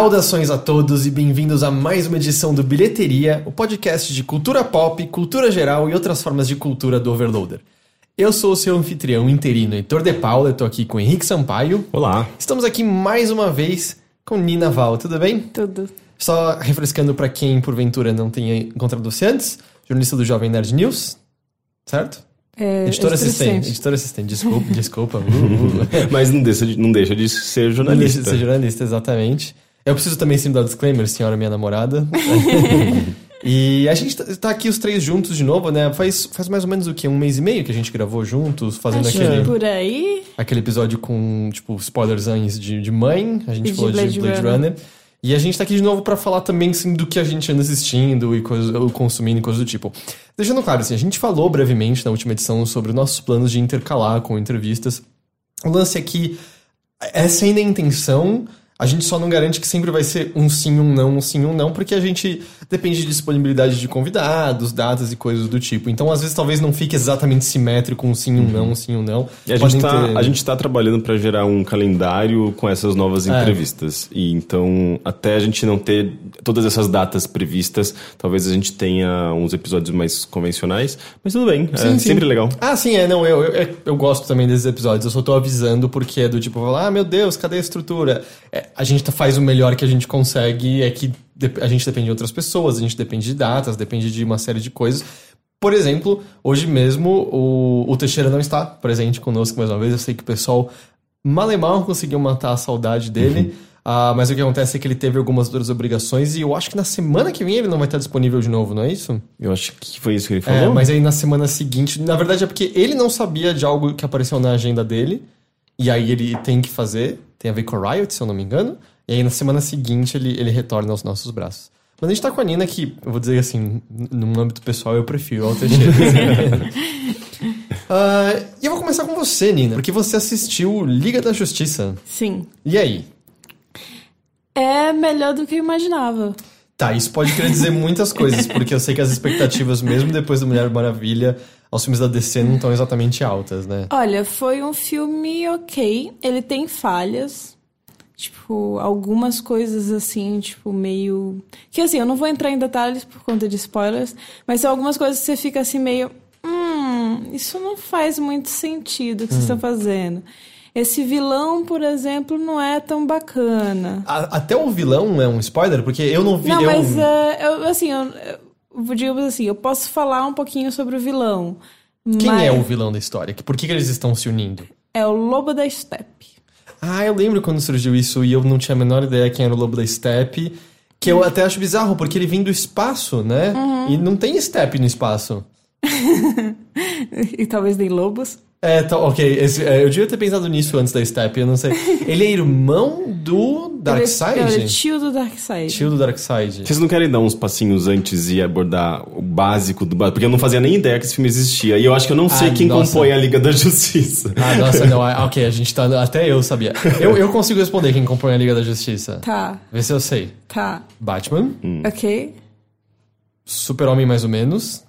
Saudações a todos e bem-vindos a mais uma edição do Bilheteria, o podcast de cultura pop, cultura geral e outras formas de cultura do Overloader. Eu sou o seu anfitrião interino, Heitor De Paula, eu tô aqui com o Henrique Sampaio. Olá. Estamos aqui mais uma vez com Nina Val, tudo bem? Tudo. Só refrescando para quem porventura não tenha encontrado você antes, jornalista do Jovem Nerd News, certo? É, Editor assistente. Editor assistente, desculpa, desculpa. Uh, uh. Mas não deixa, de, não deixa de ser Não jornalista. deixa de ser jornalista, exatamente. Eu preciso também sim dar disclaimer, senhora minha namorada. e a gente tá- tá aqui os três juntos de novo, né? Faz, faz mais ou menos o quê? Um mês e meio que a gente gravou juntos, fazendo Acho aquele, que por aí. aquele episódio com, tipo, spoilers de, de mãe. A gente E de falou de Blade Blade Runner. Runner. E a gente tá aqui de novo pra falar também, assim, do que a gente anda assistindo e coisa, consumindo e coisas do tipo. Deixando claro, assim, a gente falou brevemente na última edição sobre nossos planos de intercalar com entrevistas. O lance é que essa ainda é a intenção. A gente só não garante que sempre vai ser um sim, um não, um sim, um não, porque a gente depende de disponibilidade de convidados, datas e coisas do tipo. Então, às vezes, talvez não fique exatamente simétrico um sim, um não, um sim, um não. E a gente, tá, ter- a gente tá trabalhando para gerar um calendário com essas novas É. entrevistas. E então, até a gente não ter todas essas datas previstas, talvez a gente tenha uns episódios mais convencionais. Mas tudo bem, é Sim, sim. sempre legal. Ah, sim, é, não, eu, eu, eu gosto também desses episódios, eu só tô avisando porque é do tipo, falar, ah, meu Deus, cadê a estrutura? É, a gente tá- faz o melhor que a gente consegue, é que a gente depende de outras pessoas, a gente depende de datas, depende de uma série de coisas. Por exemplo, hoje mesmo o, o Teixeira não está presente conosco mais uma vez, eu sei que o pessoal malemar conseguiu matar a saudade dele. ah, mas o que acontece é que ele teve algumas outras obrigações e eu acho que na semana que vem ele não vai estar disponível de novo, não é isso? Eu acho que foi isso que ele É, falou. mas aí na semana seguinte, na verdade é porque ele não sabia de algo que apareceu na agenda dele, e aí ele tem que fazer, tem a ver com a Riot, se eu não me engano, e aí na semana seguinte ele, ele retorna aos nossos braços. Mas a gente tá com a Nina que, eu vou dizer assim, num âmbito pessoal eu prefiro ao Teixeira. Ah, e eu vou começar com você, Nina, porque você assistiu Liga da Justiça. Sim. E aí? É melhor do que eu imaginava. Tá, isso pode querer dizer muitas coisas, porque eu sei que as expectativas, mesmo depois do Mulher Maravilha, aos filmes da DC não estão exatamente altas, né? Olha, foi um filme ok. Ele tem falhas. Tipo, algumas coisas assim, tipo, meio. Que assim, eu não vou entrar em detalhes por conta de spoilers, mas são algumas coisas que você fica assim meio. Hum, isso não faz muito sentido o que vocês estão fazendo. Esse vilão, por exemplo, não é tão bacana. A- até o vilão é um spoiler, porque eu não vi. Não, eu... mas é, eu, assim, eu, digamos assim, eu posso falar um pouquinho sobre o vilão. Quem mas é o vilão da história? Por que, que eles estão se unindo? É o Lobo da Steppe. Ah, eu lembro quando surgiu isso e eu não tinha a menor ideia quem era o Lobo da Steppe. Que eu até acho bizarro, porque ele vem do espaço, né? E não tem Steppe no espaço. e talvez nem lobos. É, tá, ok. esse- é, eu devia ter pensado nisso antes da Steppe, eu não sei. Ele é irmão do Darkseid? Ele, é- ele é tio do Darkseid. Tio do Darkseid. Vocês não querem dar uns passinhos antes e abordar o básico do básico? Porque eu não fazia nem ideia que esse filme existia. E eu acho que eu não sei Ah, quem nossa. compõe a Liga da Justiça. Ah, nossa, não. ah, Ok, a gente tá. Até eu sabia. Eu, eu consigo responder quem compõe a Liga da Justiça. Tá, Vê se eu sei. tá. Batman, Ok. Super-Homem mais ou menos.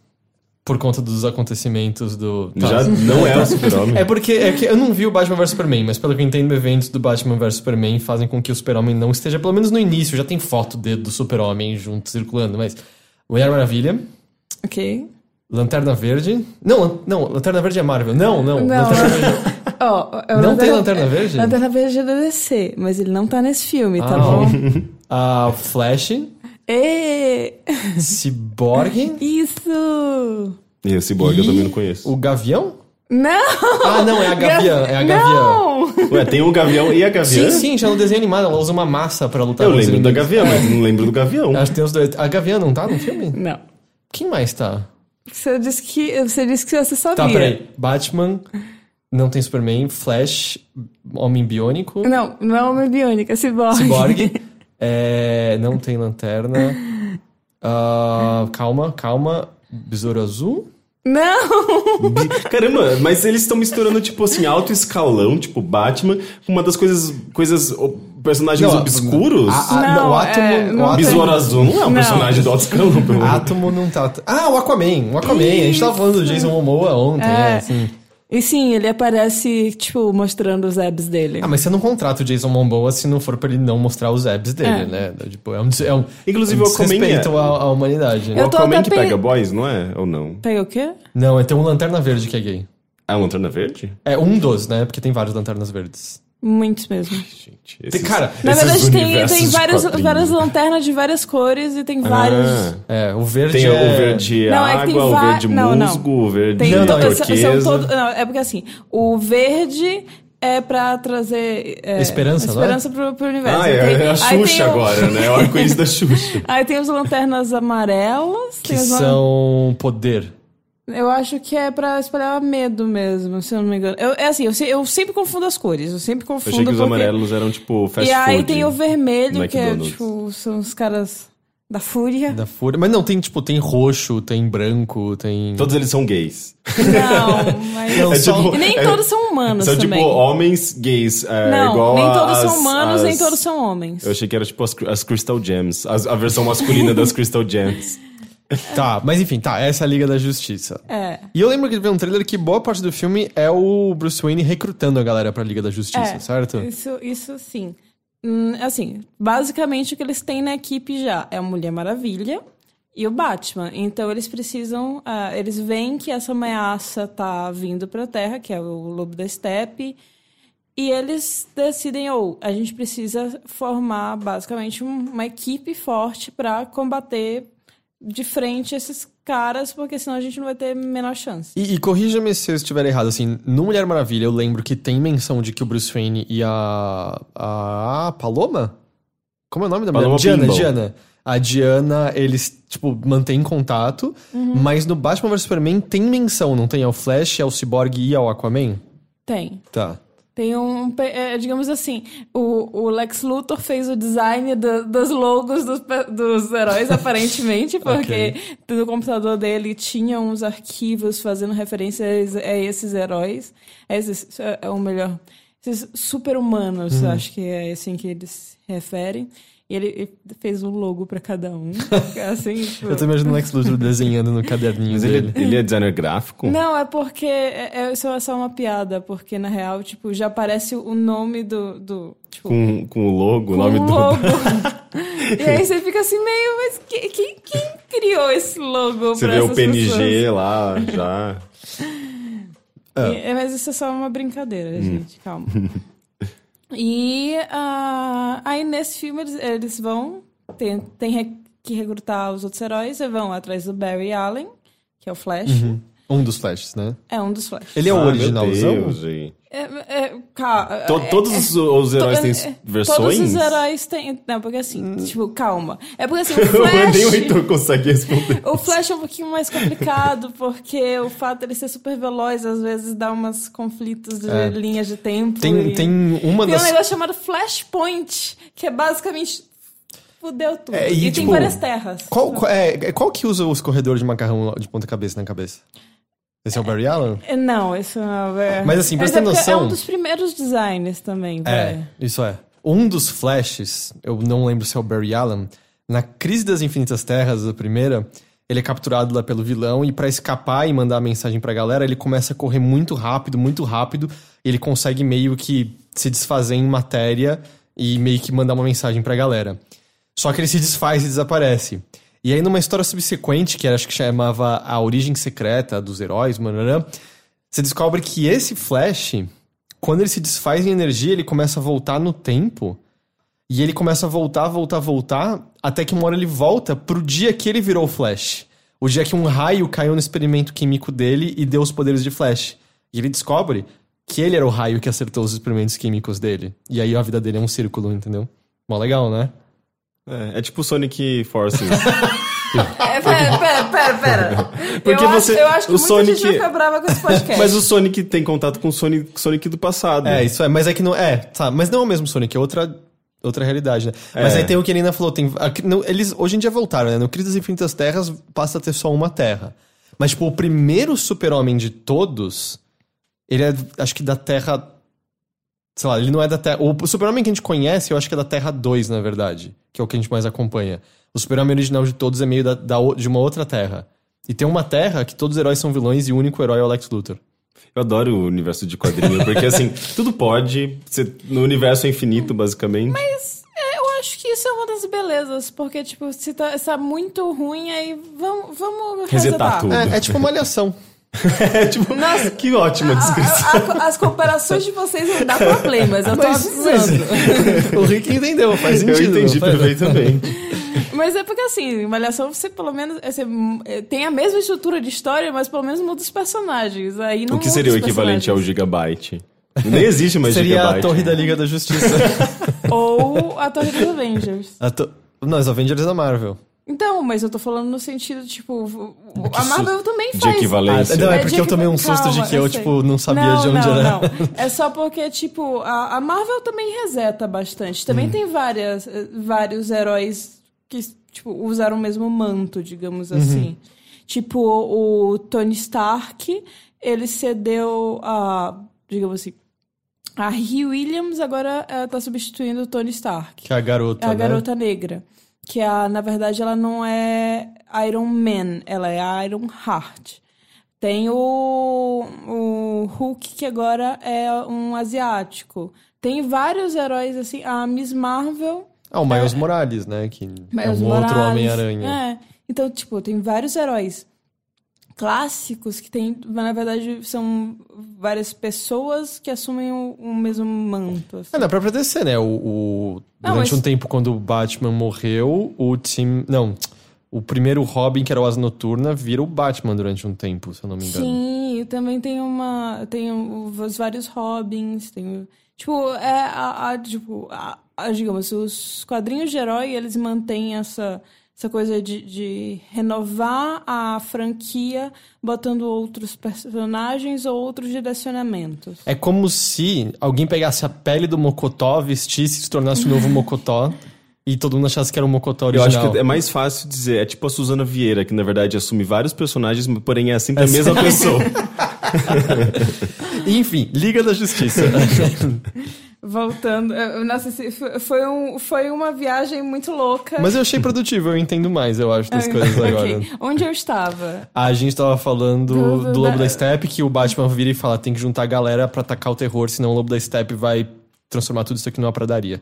Por conta dos acontecimentos do. Tá. Já não é o super-homem. É porque é que eu não vi o Batman vs Superman, mas pelo que eu entendo, eventos do Batman vs Superman fazem com que o Super-Homem não esteja, pelo menos no início, já tem foto de- do Super-Homem junto circulando, mas. Mulher Maravilha, Ok. Lanterna Verde. Não, não, Lanterna Verde é Marvel. Não, não. Não. Lanterna Verde. Ó, é o Não tem Lanterna Verde? Lanterna Verde é da DC, mas ele não tá nesse filme, tá Ah, bom? Ah, Flash, Ê! Cyborg. Isso! E o Cyborg eu também não conheço. O Gavião? Não! Ah, não, é a Gavião. É a Gavião. Não! Ué, tem o Gavião e a Gavião? Sim, sim, já no desenho animado, ela usa uma massa pra lutar Eu lembro da. Gavião, mas não lembro do Gavião. Acho que tem os dois. A Gavião não tá no filme? Não. Quem mais tá? Você disse que você, disse que você sabia. Tá, peraí. Batman, não tem Superman, Flash, Homem Biônico, Não, não é Homem Biônica, é Cyborg. Cyborg, é, não tem Lanterna. Ah, calma, calma. Besouro Azul? Não! Caramba, mas eles estão misturando, tipo assim, alto escalão, tipo Batman, com uma das coisas, coisas, personagens Não, obscuros. a- a- Não, não, o Átomo. é, o não Besouro Azul não é um Não. personagem do alto escalão, pelo menos. Átomo não tá. Ah, o Aquaman, o Aquaman. A gente tava falando do Jason Momoa ontem, É. é, assim. E sim, ele aparece, tipo, mostrando os abs dele. Ah, mas você não contrata o Jason Momoa se não for pra ele não mostrar os abs dele, É. né? Tipo, é um, é um, Inclusive, um o Aquaman desrespeito é- à, à humanidade. né? O Eu tô Aquaman que pe- pega boys, não é? Ou não? Pega o quê? Não, é tem um Lanterna Verde que é gay. Ah, Lanterna Verde? É um dos, né? Porque tem vários Lanternas Verdes. Muitos mesmo. Gente, Tem, esses- cara, Na esses verdade, tem, tem quadrinhos. várias lanternas de várias cores e tem vários. Ah, é, o verde tem é... o verde Não, é que tem água, o va- verde não, não. musgo, o verde Tem Não, não, to- são- turquesa. são todo- não, é porque assim, o verde é pra trazer é, Esperança, não é? esperança pro, pro universo. Ah, é, Tem- é a Xuxa o- agora, né? É o arco-íris da Xuxa. Aí tem as lanternas amarelas. Que tem as lan- são poder. Eu acho que é pra espalhar medo mesmo, se eu não me engano. Eu, é assim, eu, se- eu sempre confundo as cores. Eu sempre Eu confundo achei que os porque... amarelos eram tipo fast E aí tem o vermelho, que é tipo, são os caras da fúria. Da fúria. Mas não, tem tipo, tem roxo, tem branco, tem. Todos eles são gays. Não, mas. Não, É só- tipo- E nem é- todos são humanos São também. tipo homens gays. É, não, igual nem todos as- são humanos, as- nem todos são homens. Eu achei que era tipo as, as Crystal Gems. as- a versão masculina das Crystal Gems. Tá, mas enfim, tá, essa é a Liga da Justiça. É. E eu lembro que vi um trailer que boa parte do filme é o Bruce Wayne recrutando a galera pra Liga da Justiça, É, certo? Isso, isso sim. Hum, assim, basicamente o que eles têm na equipe já é a Mulher Maravilha e o Batman. Então eles precisam. ah, eles veem que essa ameaça tá vindo pra Terra, que é o Lobo da Steppe. E eles decidem, ou a gente precisa formar basicamente um- uma equipe forte pra combater de frente esses caras, porque senão a gente não vai ter menor chance. E, e corrija-me se eu estiver errado, assim, no Mulher Maravilha eu lembro que tem menção de que o Bruce Wayne e a. a Paloma? Como é o nome da mulher? Paloma Diana, Pinball. Diana. A Diana, eles, tipo, mantêm contato, Uhum. mas no Batman vs Superman tem menção, não tem ao Flash, ao Cyborg e ao Aquaman? Tem. Tá. Tem um, é, digamos assim, o, o Lex Luthor fez o design do- dos logos dos, dos heróis, aparentemente, porque no computador dele tinha uns arquivos fazendo referências a esses heróis. Esses, é o melhor. Esses super-humanos, acho que é assim que eles se referem. E ele ele fez um logo pra cada um. assim, tipo... Eu tô imaginando o Lex Luthor desenhando no caderninho Mas dele. ele, ele é designer gráfico? Não, é porque. É, é só, só uma piada, porque na real, tipo, já aparece o nome do. do tipo, Com, com o logo, o com nome do. logo. e aí você fica assim, meio, mas que- quem, quem criou esse logo Você vê o PNG pessoas? lá já. E- é, mas isso é só uma brincadeira, gente, calma. E ah, aí nesse filme eles, eles vão, tem, tem que recrutar os outros heróis, e vão atrás do Barry Allen, que é o Flash. Um dos Flashes, né? É um dos Flash. Ele é o Ah, meu originalzão? Deus, gente. É, é, To- é- todos os, os heróis to- têm é, versões? Todos os heróis têm. Não, porque assim, Hum. tipo, calma. É porque assim, o Nem o Flash. Heitor consegue responder. O Flash é um pouquinho mais complicado, porque o fato dele ser super veloz às vezes dá umas conflitos de É. linhas de tempo. Tem, e- tem uma Tem um das. negócio chamado Flashpoint, que é basicamente. Fudeu tudo. É, e e, tem tipo, várias terras. Qual, qual- é, é- qual que usa os corredores de macarrão de ponta-cabeça na cabeça? Esse é o Barry Allen? É, Não, isso não é. Mas, assim, pra você ter é porque noção- É um dos primeiros designs também, É, vai. isso é. Um dos Flashes, eu não lembro se é o Barry Allen, na Crise das Infinitas Terras, a primeira, ele é capturado lá pelo vilão e pra escapar e mandar a mensagem pra galera, ele começa a correr muito rápido, muito rápido, e ele consegue meio que se desfazer em matéria e meio que mandar uma mensagem pra galera. Só que ele se desfaz e desaparece. E aí, numa história subsequente, que acho que chamava A Origem Secreta dos Heróis, manarã, você descobre que esse Flash, quando ele se desfaz em energia, ele começa a voltar no tempo. E ele começa a voltar, voltar, voltar, até que uma hora ele volta pro dia que ele virou o Flash. O dia que um raio caiu no experimento químico dele e deu os poderes de Flash. E ele descobre que ele era o raio que acertou os experimentos químicos dele. E aí a vida dele é um círculo, entendeu? Mó legal, né? É, é tipo Sonic Forces. É, pera, pera, pera, pera. Porque eu, você- acho, eu acho que o muita Sonic- gente vai ficar brava com esse podcast. Mas o Sonic tem contato com o Sonic, Sonic do passado. É, isso é, mas é que não. É, tá, mas não é o mesmo Sonic, é outra, outra realidade, né? Mas É. aí tem o que a Nina falou, tem. no- eles hoje em dia voltaram, né? No Crise das Infinitas Terras passa a ter só uma terra. Mas, tipo, o primeiro super-homem de todos, ele é, acho que da Terra. Sei lá, ele não é da Terra. O super-homem que a gente conhece, eu acho que é da Terra 2, na verdade. Que é o que a gente mais acompanha. O super-homem original de todos é meio da, da de uma outra Terra. E tem uma Terra que todos os heróis são vilões e o único herói é o Lex Luthor. Eu adoro o universo de quadrinho, porque assim, tudo pode. Você, no universo é infinito, basicamente. Mas é, eu acho que isso é uma das belezas, porque, tipo, se tá, se tá muito ruim, aí vamos, vamos Resetar resetar. tudo. É, é tipo malhação. É tipo, que ótima descrição. A- a- as comparações de vocês não dá problemas, eu tô Mas- avisando. o Rick entendeu, faz Eu sentido. entendi não faz? perfeitamente. Mas é porque assim, Malhação você pelo menos você, é, tem a mesma estrutura de história, mas pelo menos muda os personagens. Aí não O que seria o equivalente ao gigabyte? Nem existe mais Seria gigabyte. a Torre da Liga da Justiça. Ou a Torre dos Avengers. a to... Não, os Avengers da Marvel. Então, mas eu tô falando no sentido, tipo, o- a Marvel também de faz. equivalência. Ah, não, é É porque de eu tomei um susto de que eu, eu tipo, não sabia não, de onde não, era. Não, É só porque, tipo, a, a Marvel também reseta bastante. Também Hum. tem várias, vários heróis que, tipo, usaram o mesmo manto, digamos Uhum. assim. Tipo, o Tony Stark, ele cedeu a, digamos assim, a Ree Williams agora eh, tá substituindo o Tony Stark. Que é a garota, É a né? garota negra. Que a, na verdade ela não é Iron Man, ela é Iron Heart. Tem o, o Hulk, que agora é um asiático. Tem vários heróis, assim. A Miss Marvel. Ah, o Miles Morales, né? Que é Miles um outro Morales. Homem-Aranha. É. Então, tipo, tem vários heróis clássicos que tem, na verdade, são várias pessoas que assumem o, o mesmo manto. assim. É, na própria DC, né? O, o- Não, durante mas- um tempo, quando o Batman morreu, o time. Não. O primeiro Robin, que era o Asa Noturna, vira o Batman durante um tempo, se eu não me engano. Sim, e também tem uma. Tem os vários Robins, tem. Tipo, é a, a- tipo, a- a- digamos, os quadrinhos de herói, eles mantêm essa, essa coisa de, de renovar a franquia, botando outros personagens ou outros direcionamentos. É como se alguém pegasse a pele do Mocotó, vestisse e se tornasse o novo Mocotó. E todo mundo achasse que era o Mocotó Eu original. acho que é mais fácil dizer. É tipo a Suzana Vieira, que na verdade assume vários personagens, porém é sempre a mesma pessoa. Enfim, Liga da Justiça. Voltando, nossa, foi- um, foi uma viagem muito louca. Mas eu achei produtivo, eu entendo mais, eu acho, das coisas Ok. agora. Onde eu estava? A gente tava falando Do- do, do- Lobo da- da Steppe, que o Batman vira e fala, tem que juntar a galera pra atacar o terror, senão o Lobo da Steppe vai transformar tudo isso aqui numa pradaria.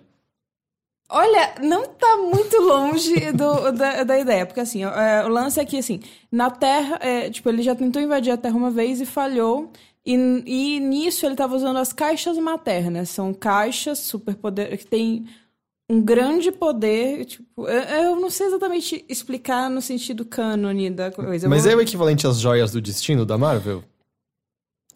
Olha, não tá muito longe do- da, da ideia, porque assim, é, o lance é que assim, na Terra, é, tipo, ele já tentou invadir a Terra uma vez e falhou. E, e nisso ele tava usando as caixas maternas. São caixas superpoder que tem um grande poder. Tipo, eu, eu não sei exatamente explicar no sentido cânone da coisa. Mas vou- é o equivalente às joias do destino da Marvel?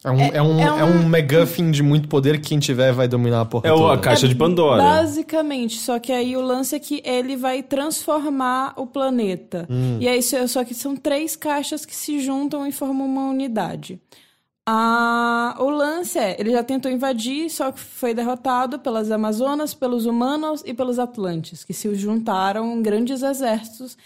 É um, é, um, é é um- um MacGuffin de muito poder que quem tiver vai dominar a porra É o- toda. a caixa de Pandora. Basicamente, só que aí o lance é que ele vai transformar o planeta. Hum. E aí, só só que são três caixas que se juntam e formam uma unidade. O lance é, ele já tentou invadir, só que foi derrotado pelas Amazonas, pelos humanos e pelos Atlantes, que se juntaram em grandes exércitos,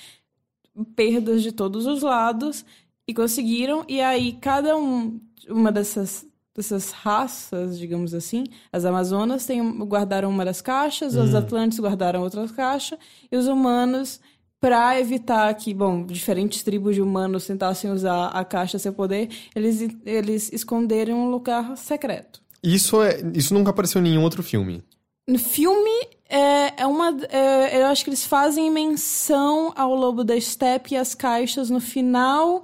perdas de todos os lados, e conseguiram. E aí, cada um, uma dessas, dessas raças, digamos assim, as Amazonas tem, guardaram uma das caixas, os Atlantes guardaram outras caixas, e os humanos para evitar que, bom, diferentes tribos de humanos tentassem usar a caixa a seu poder, eles, eles esconderam um lugar secreto. Isso, é, isso nunca apareceu em nenhum outro filme. No filme, é, é uma. é, eu acho que eles fazem menção ao Lobo da Steppe e as caixas no final.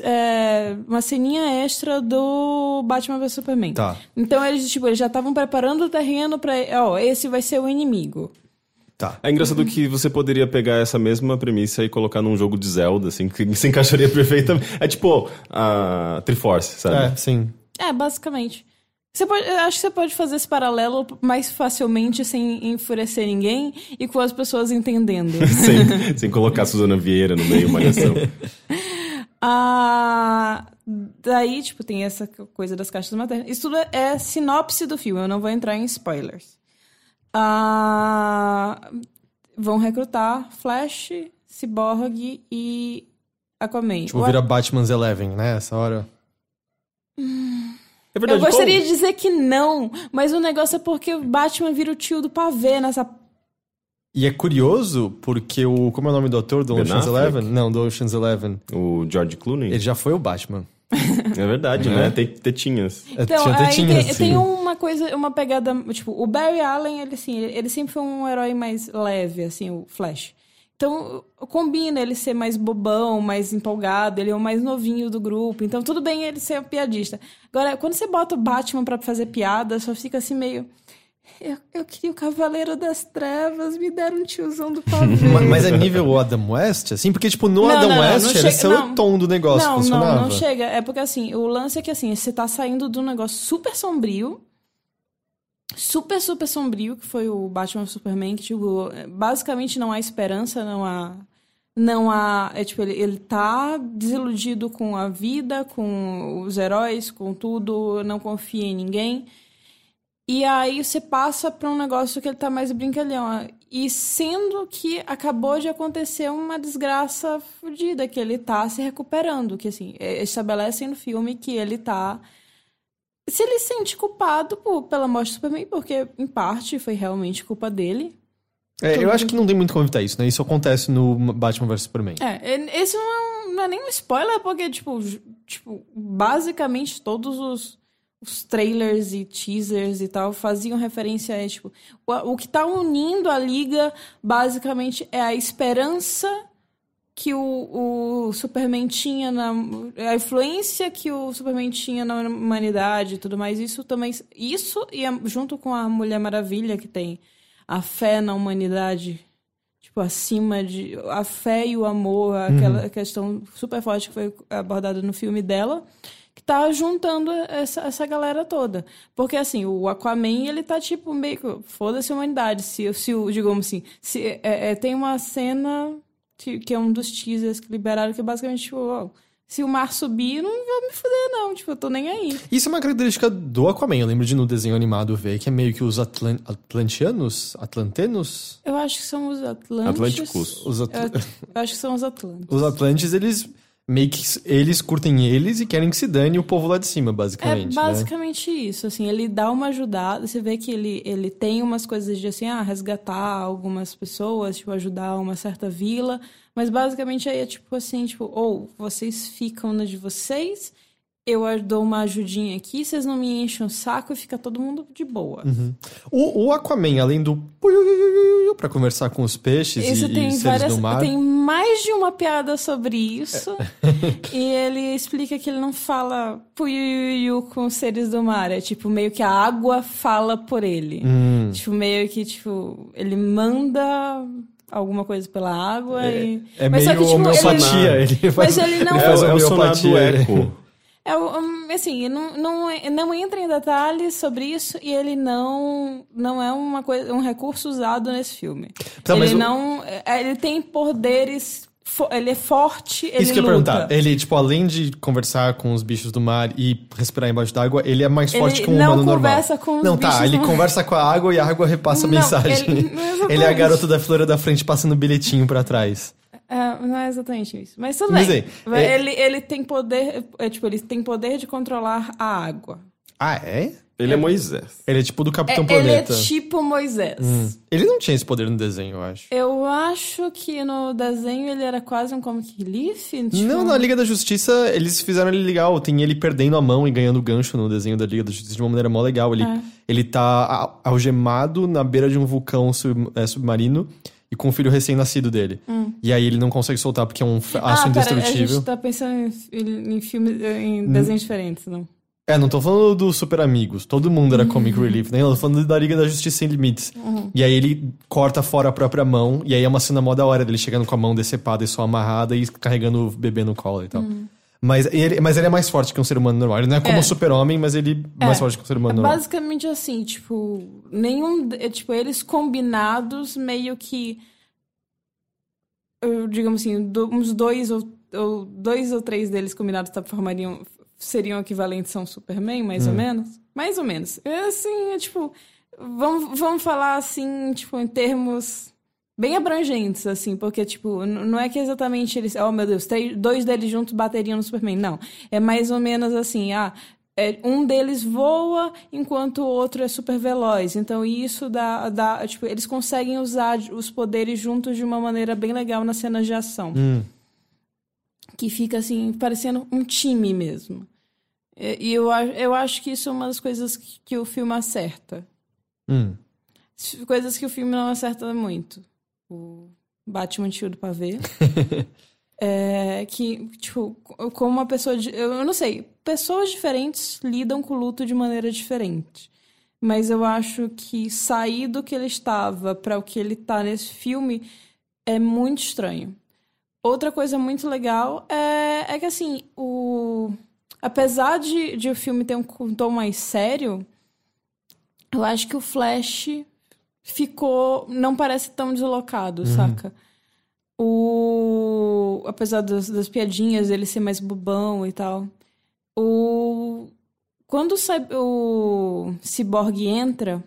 é, uma ceninha extra do Batman vs Superman. Tá. Então eles, tipo, eles já estavam preparando o terreno pra. Ó, esse vai ser o inimigo. Tá. É engraçado que você poderia pegar essa mesma premissa e colocar num jogo de Zelda, assim, que se encaixaria perfeitamente. É tipo a Triforce, sabe? É, sim. É, basicamente. Você pode, eu acho que você pode fazer esse paralelo mais facilmente sem enfurecer ninguém e com as pessoas entendendo. sem, sem colocar a Suzana Vieira no meio, malhação. Ah, daí, tipo, tem essa coisa das caixas maternas. Isso tudo é sinopse do filme, eu não vou entrar em spoilers. Ah, vão recrutar Flash, Cyborg e Aquaman. Tipo, O- vira Batman's Eleven, né? Essa hora. É verdade, eu gostaria qual- de dizer que não, mas o negócio é porque o Batman vira o tio do pavê nessa. E é curioso porque o. Como é o nome do ator do Ben Ocean's Affleck? Eleven? Não, do Ocean's Eleven. O George Clooney? Ele já foi o Batman. É verdade, né? Tem tetinhas. É, Então, tinha aí tetinhas, tem, sim. tem uma coisa, uma pegada, tipo, o Barry Allen, ele assim, ele, ele sempre foi um herói mais leve, assim, o Flash. Então, combina ele ser mais bobão, mais empolgado, ele é o mais novinho do grupo, então tudo bem ele ser um piadista. Agora, quando você bota o Batman pra fazer piada, só fica assim meio... Eu, eu queria o Cavaleiro das Trevas, me deram um tiozão do pavê. Ma- Mas é nível Adam West, assim? Porque, tipo, no Não, Adam não, West não só não. o tom do negócio não, funcionava. não, não chega. É porque assim, o lance é que assim, você tá saindo de um negócio super sombrio. Super, super sombrio, que foi o Batman Superman, que, tipo, basicamente não há esperança, não há. Não há. É tipo, ele, ele tá desiludido com a vida, com os heróis, com tudo, não confia em ninguém. E aí você passa pra um negócio que ele tá mais brincalhão. E sendo que acabou de acontecer uma desgraça fodida, que ele tá se recuperando. Que assim, é- estabelecem no filme que ele tá. Se ele se sente culpado por, pela morte do Superman, porque em parte foi realmente culpa dele. É, eu acho que não tem muito como evitar isso, né? Isso acontece no Batman vs Superman. É, esse não é, um- não é nem um spoiler, porque, tipo, tipo basicamente todos os, os trailers e teasers e tal faziam referência a, tipo, o, o que tá unindo a liga, basicamente, é a esperança que o, o Superman tinha na... a influência que o Superman tinha na humanidade e tudo mais. Isso também... Isso, e junto com a Mulher Maravilha, que tem a fé na humanidade tipo, acima de. A fé e o amor, aquela questão super forte que foi abordada no filme dela, que tá juntando essa, essa galera toda. Porque, assim, o Aquaman, ele tá, tipo, meio que. Foda-se a humanidade. Se, se o, digamos assim, se, é, é, tem uma cena que, que é um dos teasers que liberaram, que é basicamente, tipo, ó, se o mar subir, não vou me fuder, não. Tipo, eu tô nem aí. Isso é uma característica do Aquaman. Eu lembro de no desenho animado ver que é meio que os Atlan Atlantianos? Atlantenos? Eu acho que são os Atlantes. Atlânticos. Os, Atl Eu, eu acho que são os Atlantes. os Atlantes, eles meio que eles curtem eles e querem que se dane o povo lá de cima, É basicamente. né? basicamente isso, assim, ele dá uma ajudada, você vê que ele, ele tem umas coisas de assim, ah, resgatar algumas pessoas, tipo, ajudar uma certa vila, mas basicamente aí é tipo assim, tipo, ou vocês ficam na de vocês, eu dou uma ajudinha aqui, vocês não me enchem o saco e fica todo mundo de boa. Uhum. O, o Aquaman, além do pra conversar com os peixes Isso e, tem e seres várias. do mar. Tem mais de uma piada sobre isso. e ele explica que ele não fala puiuiu com os seres do mar. É tipo, meio que a água fala por ele. Hum. Tipo, meio que, tipo, ele manda alguma coisa pela água e. É Mas só meio que, tipo, homeopatia. ele- Ele, faz, Mas ele não- É, faz o- é o sonar do eco. É, assim, não, não, não entra em detalhes sobre isso e ele não, não é uma coisa, um recurso usado nesse filme. Tá, ele o- não. é, Ele tem poderes. Ele é forte, ele Isso que eu ia perguntar. Ele, tipo, além de conversar com os bichos do mar e respirar embaixo d'água, ele é mais Ele forte que um não humano normal. conversa com os Não, tá. Ele conversa com a água e a água repassa a Não, mensagem. ele- não é. Ele é a garota da flora da frente passando bilhetinho pra trás. É, não é exatamente isso. Mas tudo Mas bem. aí, é- Ele, ele tem poder. É, tipo, ele tem poder de controlar a água. Ah, é? Ele é Moisés. Ele é tipo do É, Capitão ele é Planeta. tipo Moisés. Hum. Ele não tinha esse poder no desenho, eu acho. Eu acho que no desenho ele era quase um comic relief. Tipo, Não, na Liga da Justiça, eles fizeram ele legal. Tem ele perdendo a mão e ganhando gancho no desenho da Liga da Justiça de uma maneira mó legal. Ele, É. ele tá algemado na beira de um vulcão sub- é, submarino e com o filho recém-nascido dele. E aí ele não consegue soltar porque é um aço Hum. ah, pera, a indestrutível. gente tá pensando em, em filmes, em desenhos diferentes, não? É, não tô falando dos Super Amigos. Todo mundo era Comic Relief, né? Eu tô falando da Liga da Justiça Sem Limites. E aí ele corta fora a própria mão, e aí é uma cena mó da hora dele chegando com a mão decepada e só amarrada e carregando o bebê no colo e tal. Mas, ele, mas ele é mais forte que um ser humano normal. Ele não é como É. o super-homem, mas ele é mais forte que um ser humano É normal. basicamente assim, tipo, nenhum. é, Tipo, eles combinados meio que. digamos assim, do- uns dois ou, ou dois ou três deles combinados tá, formariam. seriam equivalentes a um Superman, mais Hum. ou menos? Mais ou menos. É assim, é tipo. Vamos, vamos falar assim, tipo, em termos bem abrangentes, assim, porque, tipo, não é que exatamente eles. Oh, meu Deus, três, dois deles juntos bateriam no Superman. Não. É mais ou menos assim, ah. é, um deles voa enquanto o outro é super veloz. Então, isso dá, dá. Tipo, eles conseguem usar os poderes juntos de uma maneira bem legal nas cenas de ação. Hum. Que fica, assim, parecendo um time mesmo. E eu, eu acho que isso é uma das coisas que, que o filme acerta. Hum. Coisas que o filme não acerta muito. O Batman Tio do Pavê. é, que, tipo, co- como uma pessoa. De, eu não sei. Pessoas diferentes lidam com o luto de maneira diferente. Mas eu acho que sair do que ele estava para o que ele tá nesse filme é muito estranho. Outra coisa muito legal é, é que, assim, o... apesar de, de o filme ter um tom mais sério, eu acho que o Flash ficou. não parece tão deslocado, saca? O. Apesar das, das piadinhas, ele ser mais bobão e tal. O. Quando o, o Cyborg entra,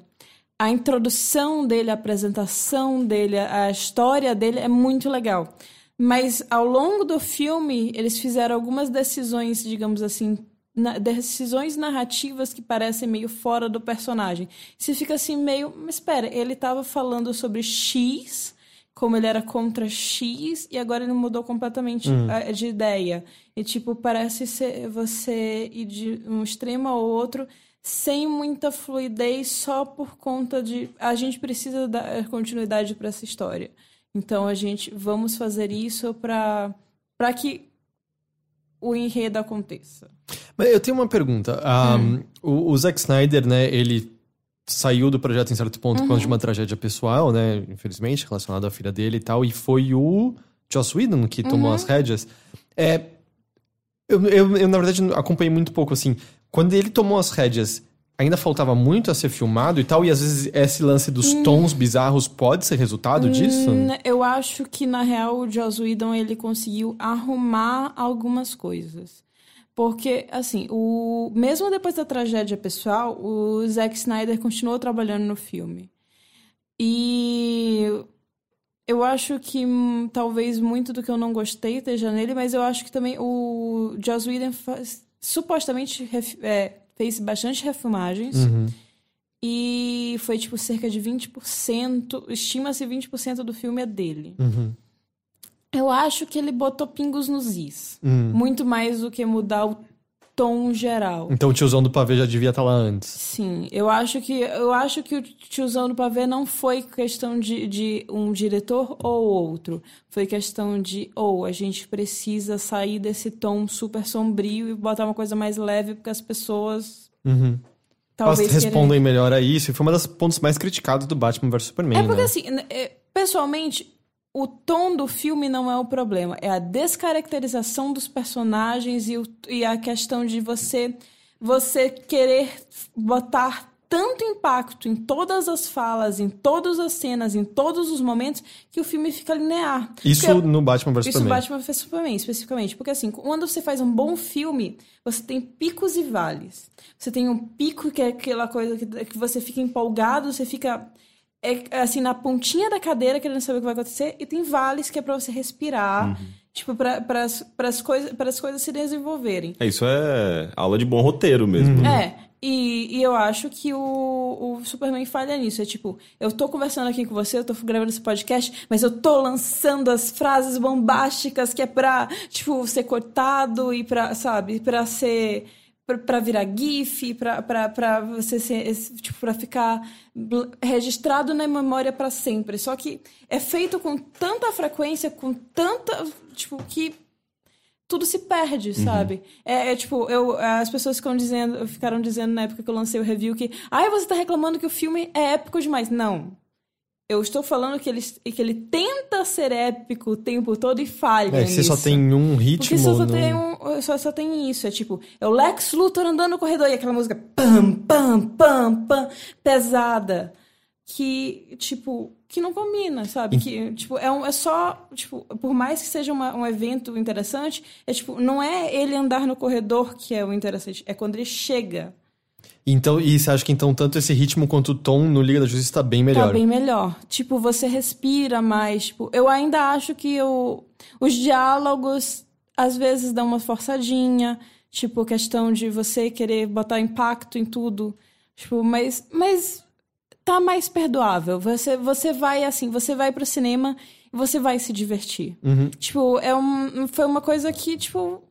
a introdução dele, a apresentação dele, a história dele é muito legal. Mas ao longo do filme, eles fizeram algumas decisões, digamos assim, na- decisões narrativas que parecem meio fora do personagem. Você fica assim meio, mas espera, ele estava falando sobre X, como ele era contra X, e agora ele mudou completamente a- de ideia. E tipo, parece ser você ir de um extremo ao outro sem muita fluidez só por conta de a gente precisa dar continuidade para essa história. Então a gente vamos fazer isso para para que o enredo aconteça. Mas eu tenho uma pergunta. Ah, o, o Zack Snyder, né, ele saiu do projeto em certo ponto por causa de uma tragédia pessoal, né, infelizmente, relacionada à filha dele e tal, e foi o Joss Whedon que tomou as rédeas. É, eu, eu, eu, na verdade, acompanhei muito pouco, assim, quando ele tomou as rédeas, ainda faltava muito a ser filmado e tal, e às vezes esse lance dos tons bizarros pode ser resultado disso? Hum, Eu acho que, na real, o Joss Whedon, ele conseguiu arrumar algumas coisas. Porque, assim, o... mesmo depois da tragédia pessoal, o Zack Snyder continuou trabalhando no filme. E eu acho que hum, talvez muito do que eu não gostei esteja nele, mas eu acho que também o Joss Whedon faz- supostamente ref- é, fez bastante refilmagens. E foi, tipo, cerca de 20%. Estima-se 20% do filme é dele. Uhum. Eu acho que ele botou pingos nos is. Hum. Muito mais do que mudar o tom geral. Então o tiozão do pavê já devia estar lá antes. Sim, eu acho que eu acho que o tiozão do pavê não foi questão de, de um diretor ou outro. Foi questão de, ou a gente precisa sair desse tom super sombrio e botar uma coisa mais leve, porque as pessoas Uhum. Elas respondem melhor a isso, e foi uma das pontos mais criticados do Batman vs Superman, É porque né? assim, é, pessoalmente, o tom do filme não é o problema, é a descaracterização dos personagens e, o- e a questão de você você querer botar tanto impacto em todas as falas, em todas as cenas, em todos os momentos, que o filme fica linear. Isso Porque- no Batman vs isso Superman. Batman vs Superman, especificamente. Porque assim, quando você faz um bom filme, você tem picos e vales. Você tem um pico que é aquela coisa que, que você fica empolgado, você fica é, assim na pontinha da cadeira querendo saber o que vai acontecer, e tem vales que é pra você respirar, tipo, para as coisas, as coisas se desenvolverem. É, isso é aula de bom roteiro mesmo. É, e, e eu acho que o, o Superman falha nisso. É tipo, eu tô conversando aqui com você, eu tô gravando esse podcast, mas eu tô lançando as frases bombásticas que é pra, tipo, ser cortado e pra, sabe, pra ser. Pra- Pra virar GIF, pra você ser. Tipo, pra ficar registrado na memória pra sempre. Só que é feito com tanta frequência, com tanta. Tipo, que tudo se perde, sabe? É, é, tipo, eu, as pessoas ficam dizendo, ficaram dizendo na época que eu lancei o review que, ai, você tá reclamando que o filme é épico demais. Não. Eu estou falando que ele, que ele tenta ser épico o tempo todo e falha. É, você só nisso. tem um ritmo. Porque só, só no- tem um, só, só tem isso. É tipo, é o Lex Luthor andando no corredor e aquela música pam, pam, pam, pam, pesada. Que, tipo, que não combina, sabe? Que, tipo, é, um, é só, tipo, por mais que seja uma- um evento interessante, é tipo, não é ele andar no corredor que é o interessante, é quando ele chega. Então, e você acha que então tanto esse ritmo quanto o tom no Liga da Justiça tá bem melhor? Tá bem melhor. Tipo, você respira mais. Tipo, eu ainda acho que o, os diálogos às vezes dão uma forçadinha. Tipo, questão de você querer botar impacto em tudo. Tipo, mas, mas tá mais perdoável. Você, você vai assim, você vai pro cinema e você vai se divertir. Uhum. Tipo, é um, foi uma coisa que, tipo.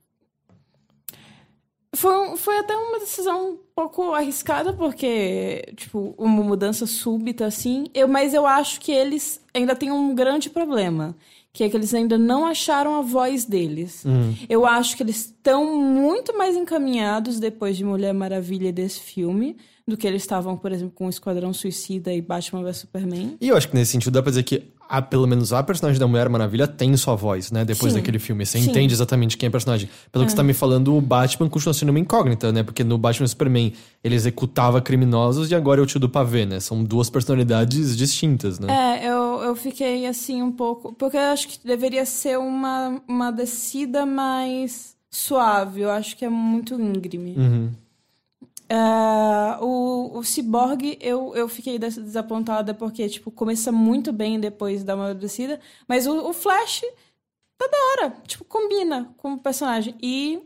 Foi, foi até uma decisão pouco arriscada, porque, tipo, uma mudança súbita, assim. Eu, mas eu acho que eles ainda têm um grande problema. Que é que eles ainda não acharam a voz deles. Eu acho que eles estão muito mais encaminhados depois de Mulher Maravilha desse filme do que eles estavam, por exemplo, com Esquadrão Suicida e Batman vs Superman. E eu acho que nesse sentido dá pra dizer que a, pelo menos a personagem da Mulher Maravilha tem sua voz, né? Depois Sim. daquele filme. Você Sim. entende exatamente quem é a personagem. Pelo que você tá me falando, o Batman continua sendo uma incógnita, né? Porque no Batman Superman ele executava criminosos e agora é o tio do pavê, né? São duas personalidades distintas, né? É, eu, eu fiquei assim um pouco. Porque eu acho que deveria ser uma, uma descida mais suave. Eu acho que é muito íngreme. Uhum. É, o, o Cyborg, eu, eu fiquei des- desapontada porque, tipo, começa muito bem depois da uma descida. Mas o, o Flash tá da hora. Tipo, combina com o personagem. E,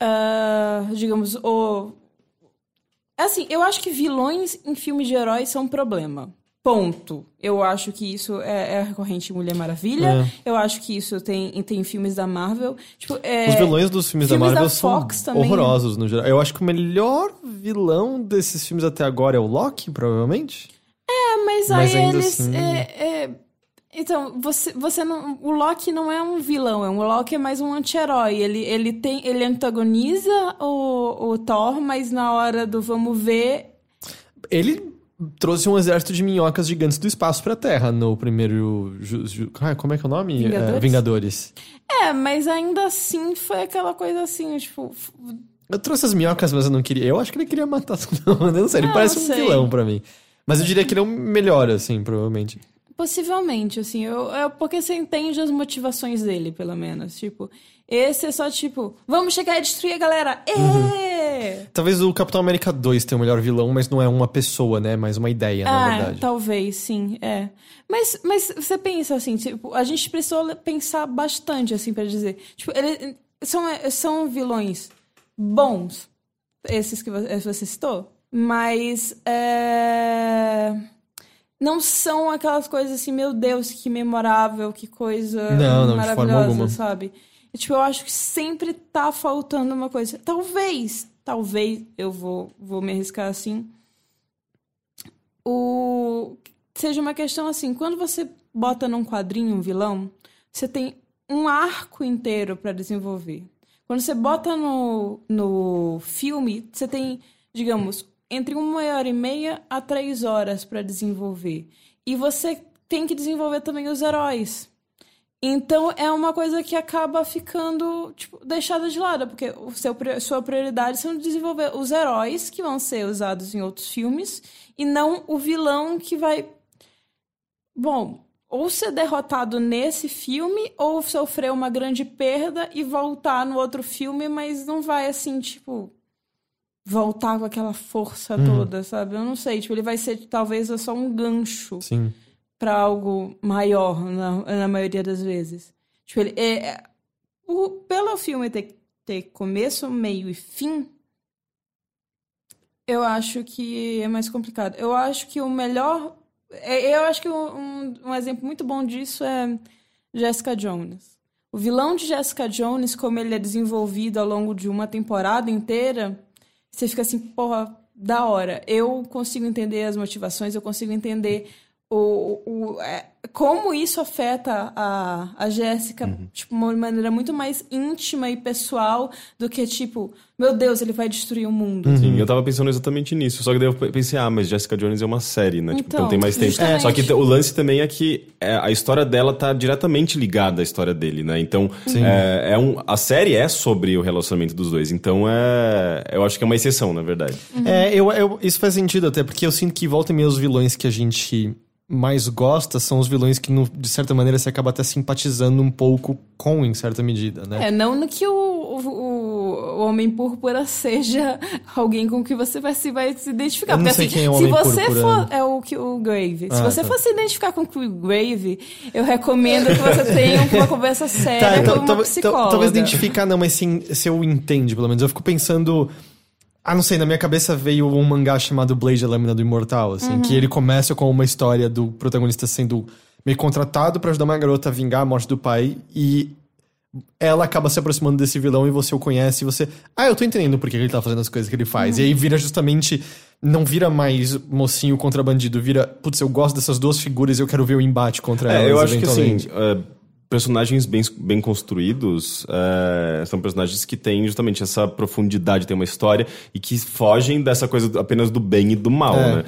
ah, digamos, o... Assim, eu acho que vilões em filmes de heróis são um problema. Ponto. Eu acho que isso é, é recorrente em Mulher Maravilha. Eu acho que isso tem, tem em filmes da Marvel. Tipo, é, Os vilões dos filmes, da filmes da Marvel são Fox também. horrorosos no geral. Eu acho que o melhor vilão desses filmes até agora é o Loki, provavelmente. É, mas, Mas aí ainda eles. assim- é, é, então, você, você não. O Loki não é um vilão, é um o Loki é mais um anti-herói. Ele, ele tem. Ele antagoniza o, o Thor, mas na hora do vamos ver. Ele trouxe um exército de minhocas gigantes do espaço pra Terra no primeiro. Ju, Ju- ah, como é que é o nome? Vingadores? É, Vingadores. É, mas ainda assim foi aquela coisa assim, tipo. Eu trouxe as minhocas, mas eu não queria. Eu acho que ele queria matar mundo. Eu não sei, ele parece não um vilão pra mim. Mas eu diria que ele é o melhor, assim, provavelmente. Possivelmente, assim, eu, é porque você entende as motivações dele, pelo menos. Tipo, esse é só tipo, vamos chegar e destruir a galera. Ê! Talvez o Capitão América 2 tenha o melhor vilão, mas não é uma pessoa, né? Mais uma ideia, na Ah, verdade. talvez, sim, é. Mas, mas você pensa assim, tipo, a gente precisou pensar bastante, assim, pra dizer. Tipo, eles são, são vilões bons, esses que você você citou, mas é, não são aquelas coisas assim, meu Deus, que memorável, que coisa Não, não, maravilhosa, sabe? E, tipo, eu acho que sempre tá faltando uma coisa. Talvez, talvez eu vou, vou me arriscar assim o seja uma questão assim, quando você bota num quadrinho um vilão, você tem um arco inteiro para desenvolver. Quando você bota no, no filme, você tem, digamos, entre uma hora e meia a três horas para desenvolver. E você tem que desenvolver também os heróis. Então é uma coisa que acaba ficando tipo, deixada de lado, porque o seu, sua prioridade são desenvolver os heróis que vão ser usados em outros filmes e não o vilão que vai. Bom, ou ser derrotado nesse filme, ou sofrer uma grande perda e voltar no outro filme, mas não vai assim, tipo. Voltar com aquela força toda, sabe? Eu não sei. Tipo, ele vai ser talvez só um gancho para algo maior na, na maioria das vezes. Tipo, ele, é, é- o, pelo filme ter, ter começo, meio e fim, eu acho que é mais complicado. Eu acho que o melhor. é- Eu acho que um, um exemplo muito bom disso é Jessica Jones. O vilão de Jessica Jones, como ele é desenvolvido ao longo de uma temporada inteira, você fica assim, porra, da hora. Eu consigo entender as motivações, eu consigo entender o, o, é, como isso afeta a, a Jéssica Uhum. tipo, de uma maneira muito mais íntima e pessoal do que, tipo, meu Deus, ele vai destruir o mundo. Sim, eu tava pensando exatamente nisso. Só que daí eu pensei, ah, mas Jessica Jones é uma série, né? Tipo, Então, então tem mais tempo. justamente. Só que o lance também é que é, a história dela tá diretamente ligada à história dele, né? Então, é, é um, a série é sobre o relacionamento dos dois. Então, é, eu acho que é uma exceção, na verdade. É, eu, eu- isso faz sentido até, porque eu sinto que volta e meia os vilões que a gente mais gosta são os vilões que, de certa maneira, você acaba até simpatizando um pouco com, em certa medida, né? É, não no que o, o, o- Homem Púrpura seja alguém com que você vai se, vai se identificar. Eu não Porque sei assim, quem é o se Homem você Púrpura. for. É o, que- o Grave. Se Ah, você tá. for se identificar com o Grave, eu recomendo que você tenha uma conversa séria então, com uma talvez- psicóloga. talvez identificar não, mas sim se eu entende, pelo menos. Eu fico pensando. Ah, não sei, na minha cabeça veio um mangá chamado Blade, a Lâmina do Imortal, assim, que ele começa com uma história do protagonista sendo meio contratado pra ajudar uma garota a vingar a morte do pai e ela acaba se aproximando desse vilão e você o conhece e você. Ah, eu tô entendendo por que ele tá fazendo as coisas que ele faz. E aí vira justamente. Não vira mais mocinho contra bandido, vira. Putz, eu gosto dessas duas figuras e eu quero ver o embate contra É, elas. eu acho que assim, eventualmente. Personagens bem, bem construídos é, são personagens que têm justamente essa profundidade, tem uma história e que fogem dessa coisa apenas do bem e do mal, É. né?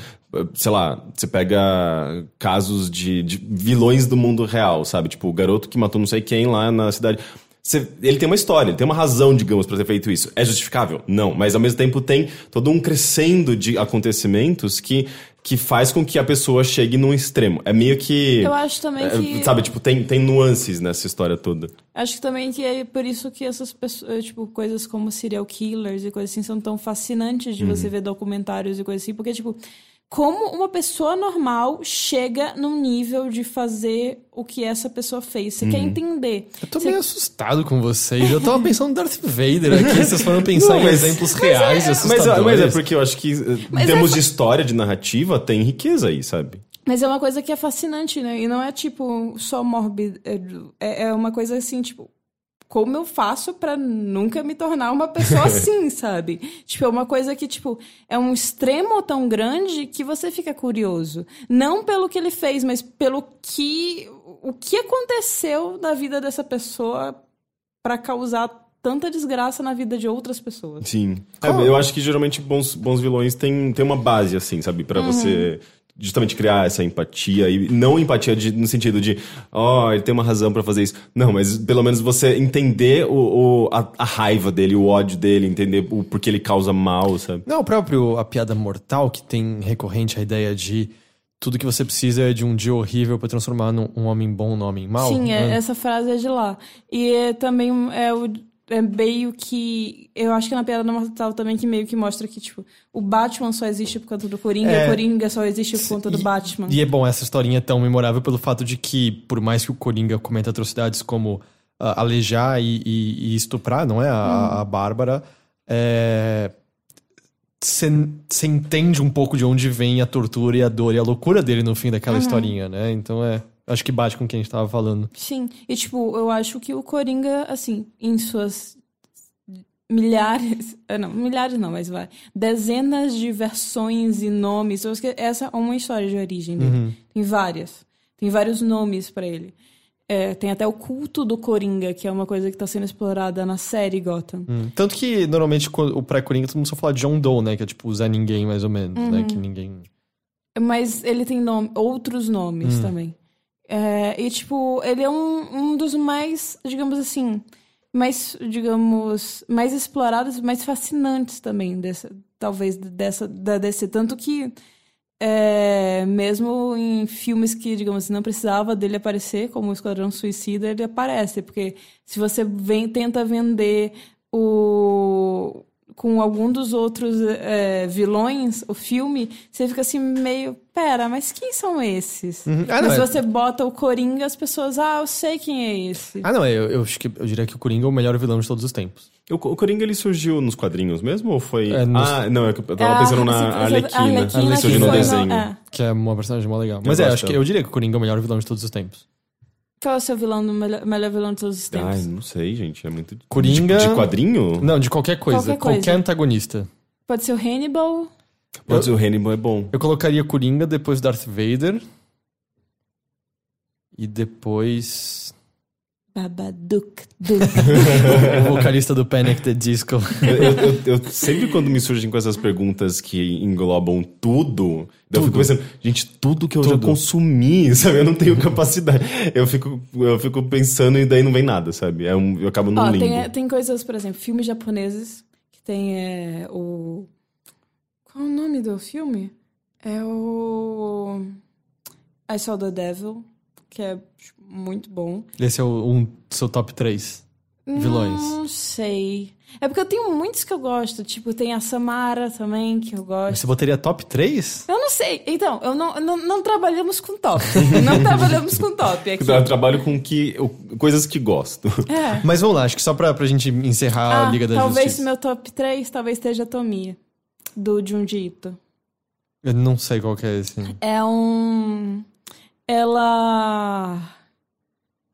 Sei lá, você pega casos de, de vilões do mundo real, sabe? Tipo, o garoto que matou não sei quem lá na cidade. Você- ele tem uma história, ele tem uma razão, digamos, pra ter feito isso. É justificável? Não. Mas ao mesmo tempo tem todo um crescendo de acontecimentos que, que faz com que a pessoa chegue num extremo. É meio que. Eu acho também É, que. Sabe, tipo, tem, tem nuances nessa história toda. Acho que também que é por isso que essas pessoas, tipo, coisas como serial killers e coisas assim são tão fascinantes de Uhum. você ver documentários e coisas assim, porque, tipo, como uma pessoa normal chega num nível de fazer o que essa pessoa fez. Você quer Uhum. entender. Eu tô Você- meio assustado com vocês. Eu tava pensando no Darth Vader aqui. Vocês foram pensar Não, em mas- exemplos reais e Mas, assustadores. mas é porque eu acho que, em Mas termos essa- de história, de narrativa, tem riqueza aí, sabe? Mas é uma coisa que é fascinante, né? E não é, tipo, só mórbido. É, é uma coisa assim, tipo, como eu faço pra nunca me tornar uma pessoa assim, sabe? Tipo, é uma coisa que, tipo, é um extremo tão grande que você fica curioso. Não pelo que ele fez, mas pelo que. O que aconteceu na vida dessa pessoa pra causar tanta desgraça na vida de outras pessoas. Sim. É, eu acho que geralmente bons, bons vilões têm, têm uma base, assim, sabe? Pra você justamente criar essa empatia. E não empatia de- no sentido de, ó, ele tem uma razão pra fazer isso. Não, mas pelo menos você entender o, o- a, a raiva dele, o ódio dele, entender o porquê ele causa mal, sabe? Não, o próprio A Piada Mortal, que tem recorrente a ideia de tudo que você precisa é de um dia horrível pra transformar num, um homem bom num homem mau. Sim, é- né? essa frase é de lá. E é também é o é meio que. Eu acho que na Piada Mortal também que meio que mostra que, tipo, o Batman só existe por conta do Coringa, É. o Coringa só existe por conta do E- Batman. E é bom, essa historinha é tão memorável pelo fato de que, por mais que o Coringa cometa atrocidades como ah, alejar e, e- e estuprar, não é? A, a Bárbara, você entende um pouco de onde vem a tortura e a dor e a loucura dele no fim daquela historinha, né? Então é. Acho que bate com quem a gente tava falando. Sim. E, tipo, eu acho que o Coringa, assim, em suas milhares. Não, milhares não, mas vai. Dezenas de versões e nomes. Essa é uma história de origem dele. Tem várias. Tem vários nomes pra ele. É, tem até o culto do Coringa, que é uma coisa que tá sendo explorada na série Gotham. Hum. Tanto que normalmente o pré-Coringa todo mundo só fala John Doe, né? Que é tipo Zé Ninguém, mais ou menos, né? Que ninguém. Mas ele tem nome, outros nomes também. É, e, tipo, ele é um, um dos mais, digamos assim, mais, digamos, mais explorados, mais fascinantes também, dessa, talvez, dessa, da DC. Tanto que, é, mesmo em filmes que, digamos, não precisava dele aparecer, como o Esquadrão Suicida, ele aparece. Porque se você vem, tenta vender o com algum dos outros é, vilões, o filme, você fica assim meio, pera, mas quem são esses? Uhum. Ah, não, mas é- você bota o Coringa, as pessoas, ah, eu sei quem é esse. Ah, não, eu, eu acho que eu diria que o Coringa é o melhor vilão de todos os tempos. O, o Coringa, ele surgiu nos quadrinhos mesmo ou foi... É, nos- Ah, não, eu tava Ah, pensando na Arlequina. Arlequina surgiu no desenho. é. Que é uma personagem mó legal. Eu Mas é, gosto acho que eu diria que o Coringa é o melhor vilão de todos os tempos. Qual é o seu vilão, do melhor, melhor vilão de todos os tempos? Ai, não sei, gente. É muito... Coringa- De, de quadrinho? Não, de qualquer coisa. Qualquer Qualquer, coisa. antagonista. Pode ser o Hannibal. Pode ser o Hannibal é bom. Eu colocaria Coringa, depois Darth Vader. E depois. Babadook. Duke. o vocalista do Panic! The Disco. Eu, eu- eu- sempre quando me surgem com essas perguntas que englobam tudo, daí eu fico pensando, gente, tudo que eu já Tudo. consumi, sabe? Eu não tenho capacidade. Eu fico, eu fico pensando e daí não vem nada, sabe? É um, eu acabo num Ó, limbo. tem, tem coisas, por exemplo, filmes japoneses, que tem é, o... Qual é o nome do filme? É o... I Saw the Devil, que é tipo, muito bom. Esse é o, um seu top 3 vilões. Não sei. É porque eu tenho muitos que eu gosto. Tipo, tem a Samara também, que eu gosto. Você botaria top 3? Eu não sei. Então, eu não, não, não trabalhamos com top. não trabalhamos com top aqui. Eu trabalho com que, eu- coisas que gosto. É. Mas vamos lá, acho que só pra, pra gente encerrar Ah, a Liga da talvez Justiça. meu top 3 talvez esteja a Tomia, do Junji Ito. Eu não sei qual que é esse. É um. Ela.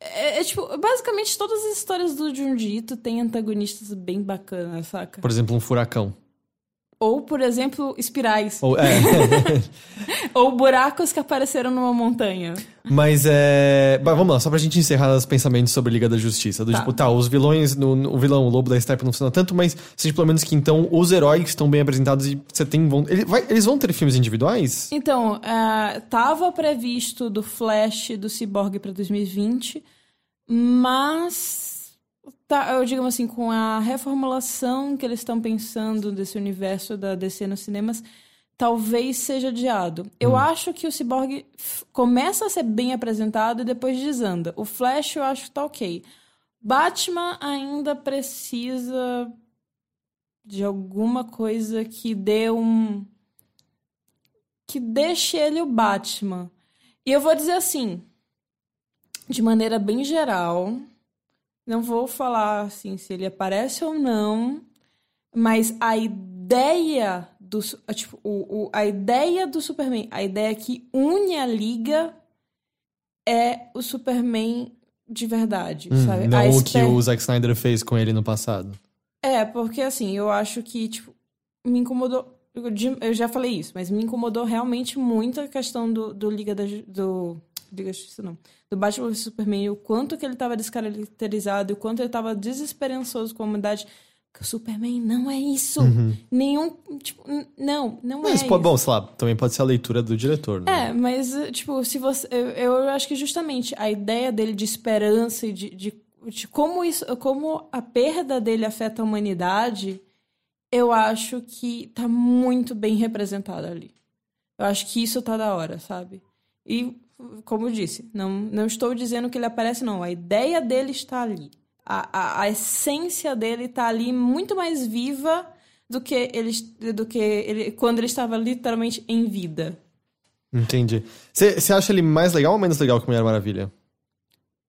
É, é, tipo, basicamente todas as histórias do Junji Ito têm antagonistas bem bacanas, saca? Por exemplo, um furacão. Ou, por exemplo, espirais. Ou, é. Ou buracos que apareceram numa montanha. Mas é. Vamos lá, só pra gente encerrar os pensamentos sobre Liga da Justiça. Do Tá. tipo, tá, os vilões, no, o vilão, o lobo da Steppe não funciona tanto, mas seja pelo menos que então os heróis estão bem apresentados e você tem. Vão, ele vai- eles vão ter filmes individuais? Então, ah, tava previsto do Flash do Cyborg pra 2020, mas tá, eu digo assim, com a reformulação que eles estão pensando desse universo da DC nos cinemas, talvez seja adiado. Eu acho que o Cyborg começa a ser bem apresentado e depois desanda. O Flash eu acho que tá ok. Batman ainda precisa de alguma coisa que dê um que deixe ele o Batman. E eu vou dizer assim, de maneira bem geral, não vou falar assim se ele aparece ou não, mas a ideia do su- tipo, o, o- a ideia do Superman, a ideia que une a liga é o Superman de verdade, Hum, sabe? não A o que o Zack Snyder fez com ele no passado. é, porque assim, eu acho que, tipo, me incomodou. Eu já falei isso, mas me incomodou realmente muito a questão do, do Liga da do Da Justiça, não. Do Batman vs Superman, o quanto que ele tava descaracterizado, e o quanto ele tava desesperançoso com a humanidade. Que o Superman não é isso. Nenhum. Tipo, não, não Uhum. Mas, é. pô, isso. bom, sei lá, também pode ser a leitura do diretor, né? É, mas, tipo, se você. Eu, eu acho que justamente a ideia dele de esperança e de, de, de como isso. Como a perda dele afeta a humanidade, eu acho que tá muito bem representado ali. Eu acho que isso tá da hora, sabe? E, como eu disse, não, não estou dizendo que ele aparece, não. A ideia dele está ali. A, a, a essência dele tá ali muito mais viva do que ele, do que ele quando ele estava literalmente em vida. Entendi. Você acha ele mais legal ou menos legal que Mulher Maravilha?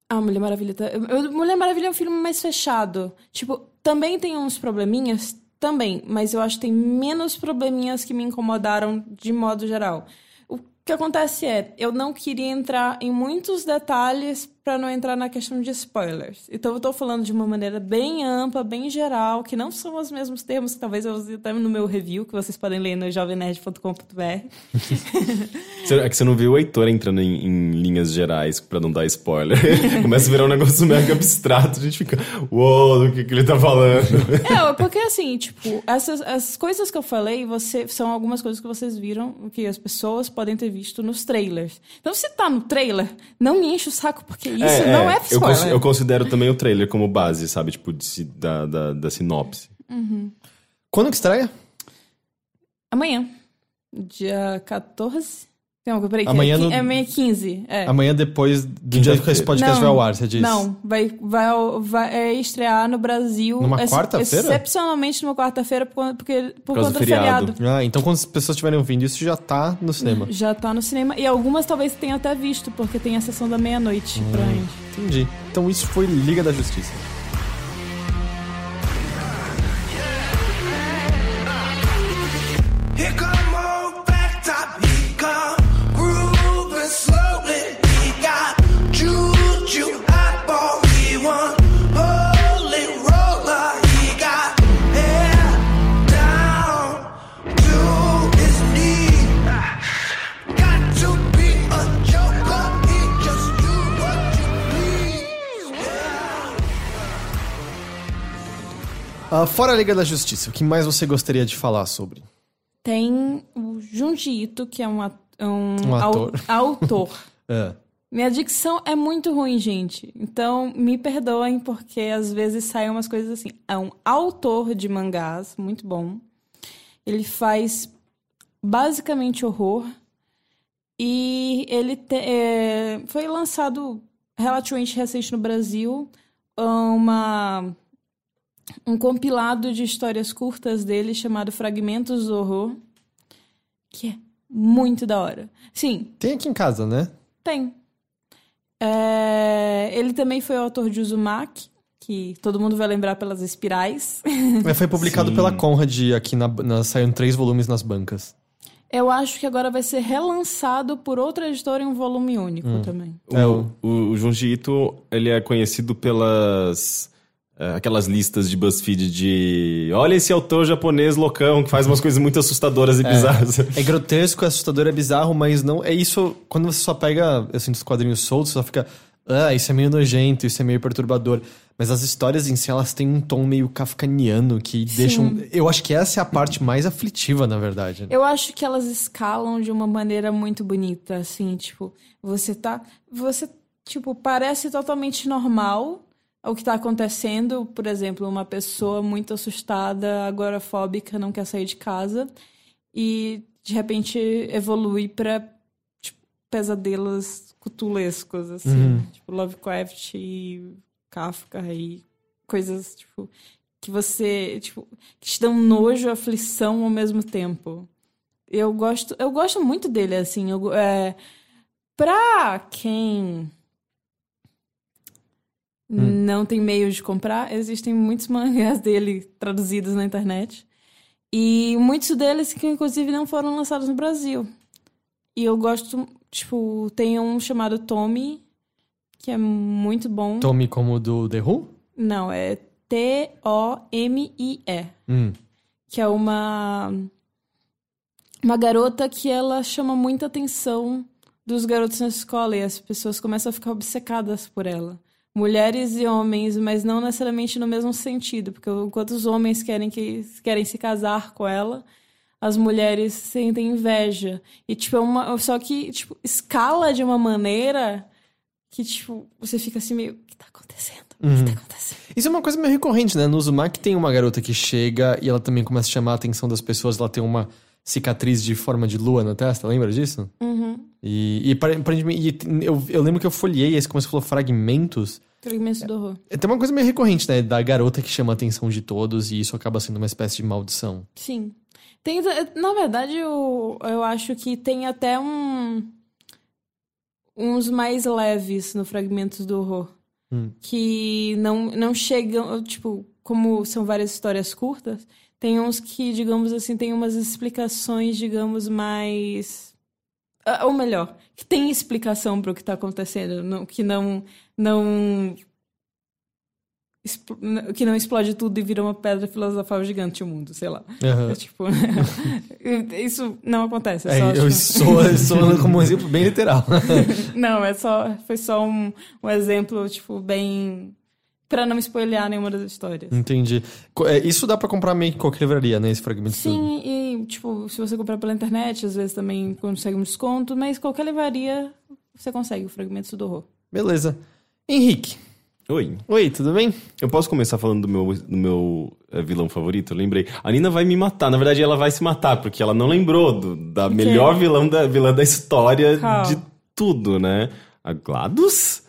Ah, Mulher Maravilha. Tá... eu- Mulher Maravilha é um filme mais fechado. Tipo, também tem uns probleminhas, também, mas eu acho que tem menos probleminhas que me incomodaram de modo geral. Que acontece é, eu não queria entrar em muitos detalhes pra não entrar na questão de spoilers. Então eu tô falando de uma maneira bem ampla, bem geral, que não são os mesmos termos que talvez eu use até no meu review, que vocês podem ler no jovemnerd.com.br. Você- É que você não viu o Heitor entrando em, em linhas gerais pra não dar spoiler. Começa a virar um negócio mega abstrato, a gente fica, uou, do que, que ele tá falando? É, porque assim, tipo, essas as coisas que eu falei, você, são algumas coisas que vocês viram, que as pessoas podem ter visto nos trailers. Então, se tá no trailer, não me enche o saco, porque isso não é eu, spoiler. cons- eu considero também o trailer como base, sabe? Tipo, de da, da, da sinopse. Quando que estreia? Amanhã, dia 14. Não, peraí, Amanhã é, no- é amanhã 15. É. Amanhã depois do dia que esse podcast vai ao ar, você disse? Não, vai, vai, vai é, estrear no Brasil. Numa ex- quarta-feira? Excepcionalmente numa quarta-feira, por, porque, por causa conta do do feriado. feriado. Ah, então quando as pessoas estiverem ouvindo isso, já tá no cinema. Já tá no cinema. E algumas talvez tenham até visto, porque tem a sessão da meia-noite, provavelmente. Entendi. Então isso foi Liga da Justiça. Here come Ah, fora a Liga da Justiça, o que mais você gostaria de falar sobre? Tem o Junji Ito, que é um, at- um, Um au- ator. autor. É. Minha dicção é muito ruim, gente. Então, me perdoem, porque às vezes saem umas coisas assim. É um autor de mangás, muito bom. Ele faz basicamente horror. E ele te- é, foi lançado relativamente recente no Brasil uma, um compilado de histórias curtas dele chamado Fragmentos do Horror, que é muito da hora. Sim, Tem aqui em casa, né? tem. É, ele também foi o autor de Uzumaki, que todo mundo vai lembrar pelas espirais. Mas foi publicado Sim. pela Conrad aqui na, na saíram três volumes nas bancas. Eu acho que agora vai ser relançado por outra editora em um volume único também. É, o- O, o Junji Ito, ele é conhecido pelas... eh, Aquelas listas de BuzzFeed de... Olha esse autor japonês loucão que faz umas coisas muito assustadoras e bizarras. É grotesco, é assustador, é bizarro, mas não. É isso. Quando você só pega assim, os quadrinhos soltos, você só fica. Ah, isso é meio nojento, isso é meio perturbador. Mas as histórias em si, elas têm um tom meio kafkaniano que deixam. Eu acho que essa é a parte mais aflitiva, na verdade. Eu acho que elas escalam de uma maneira muito bonita, assim, tipo, você tá. Você, tipo, parece totalmente normal o que tá acontecendo. Por exemplo, uma pessoa muito assustada, agorafóbica, não quer sair de casa. E de repente evolui pra tipo, pesadelos cutulescos, assim. Tipo, Lovecraft e Kafka e coisas, tipo, que você, tipo, que te dão nojo e aflição ao mesmo tempo. Eu gosto, eu gosto muito dele, assim. Eu, é, pra quem não tem meio de comprar, existem muitos mangás dele traduzidos na internet. E muitos deles que, inclusive, não foram lançados no Brasil. E eu gosto, tipo, tem um chamado Tommy, que é muito bom. Tome como do The Who? Não, é T-O-M-I-E. Hum. Que é uma. Uma garota que ela chama muita atenção dos garotos na escola e as pessoas começam a ficar obcecadas por ela. Mulheres e homens, mas não necessariamente no mesmo sentido, porque enquanto os homens querem, que, querem se casar com ela, as mulheres sentem inveja. E, tipo, é uma. Só que, tipo, escala de uma maneira que, tipo, você fica assim meio. O que tá acontecendo? O que tá acontecendo? Isso é uma coisa meio recorrente, né? No Uzumaki tem uma garota que chega e ela também começa a chamar a atenção das pessoas. Ela tem uma cicatriz de forma de lua na testa, lembra disso? Uhum. E, e, e eu, eu lembro que eu folhei esse, como você falou, fragmentos. Fragmentos do horror. Tem uma coisa meio recorrente, né? Da garota que chama a atenção de todos e isso acaba sendo uma espécie de maldição. Sim. Tem, na verdade, eu, eu acho que tem até um. uns mais leves no Fragmentos do Horror. Hum. Que não, não chegam. Tipo, como são várias histórias curtas, tem uns que, digamos assim, tem umas explicações, digamos, mais. ah, Ou melhor, que tem explicação para o que tá acontecendo, não- que não. não que não explode tudo e vira uma pedra filosofal gigante o mundo, sei lá. Aham. É tipo. isso não acontece. É É, só, eu sou, sou como um exemplo bem literal. Não, é só. Foi só um, um exemplo, tipo, bem. Pra não spoilear nenhuma das histórias. Entendi. É, Isso dá pra comprar meio que em qualquer livraria, né? Esse fragmento. Sim, e, tipo, se você comprar pela internet, às vezes também consegue um desconto, mas qualquer livraria você consegue o Fragmentos do Horror. Beleza. Henrique. Oi. Oi, tudo bem? Eu posso começar falando do meu, do meu eh, vilão favorito? Eu lembrei. A Nina vai me matar. Na verdade, ela vai se matar, porque ela não lembrou do- da melhor vilão da, vilã da história Qual? de tudo, né? A GLaDOS?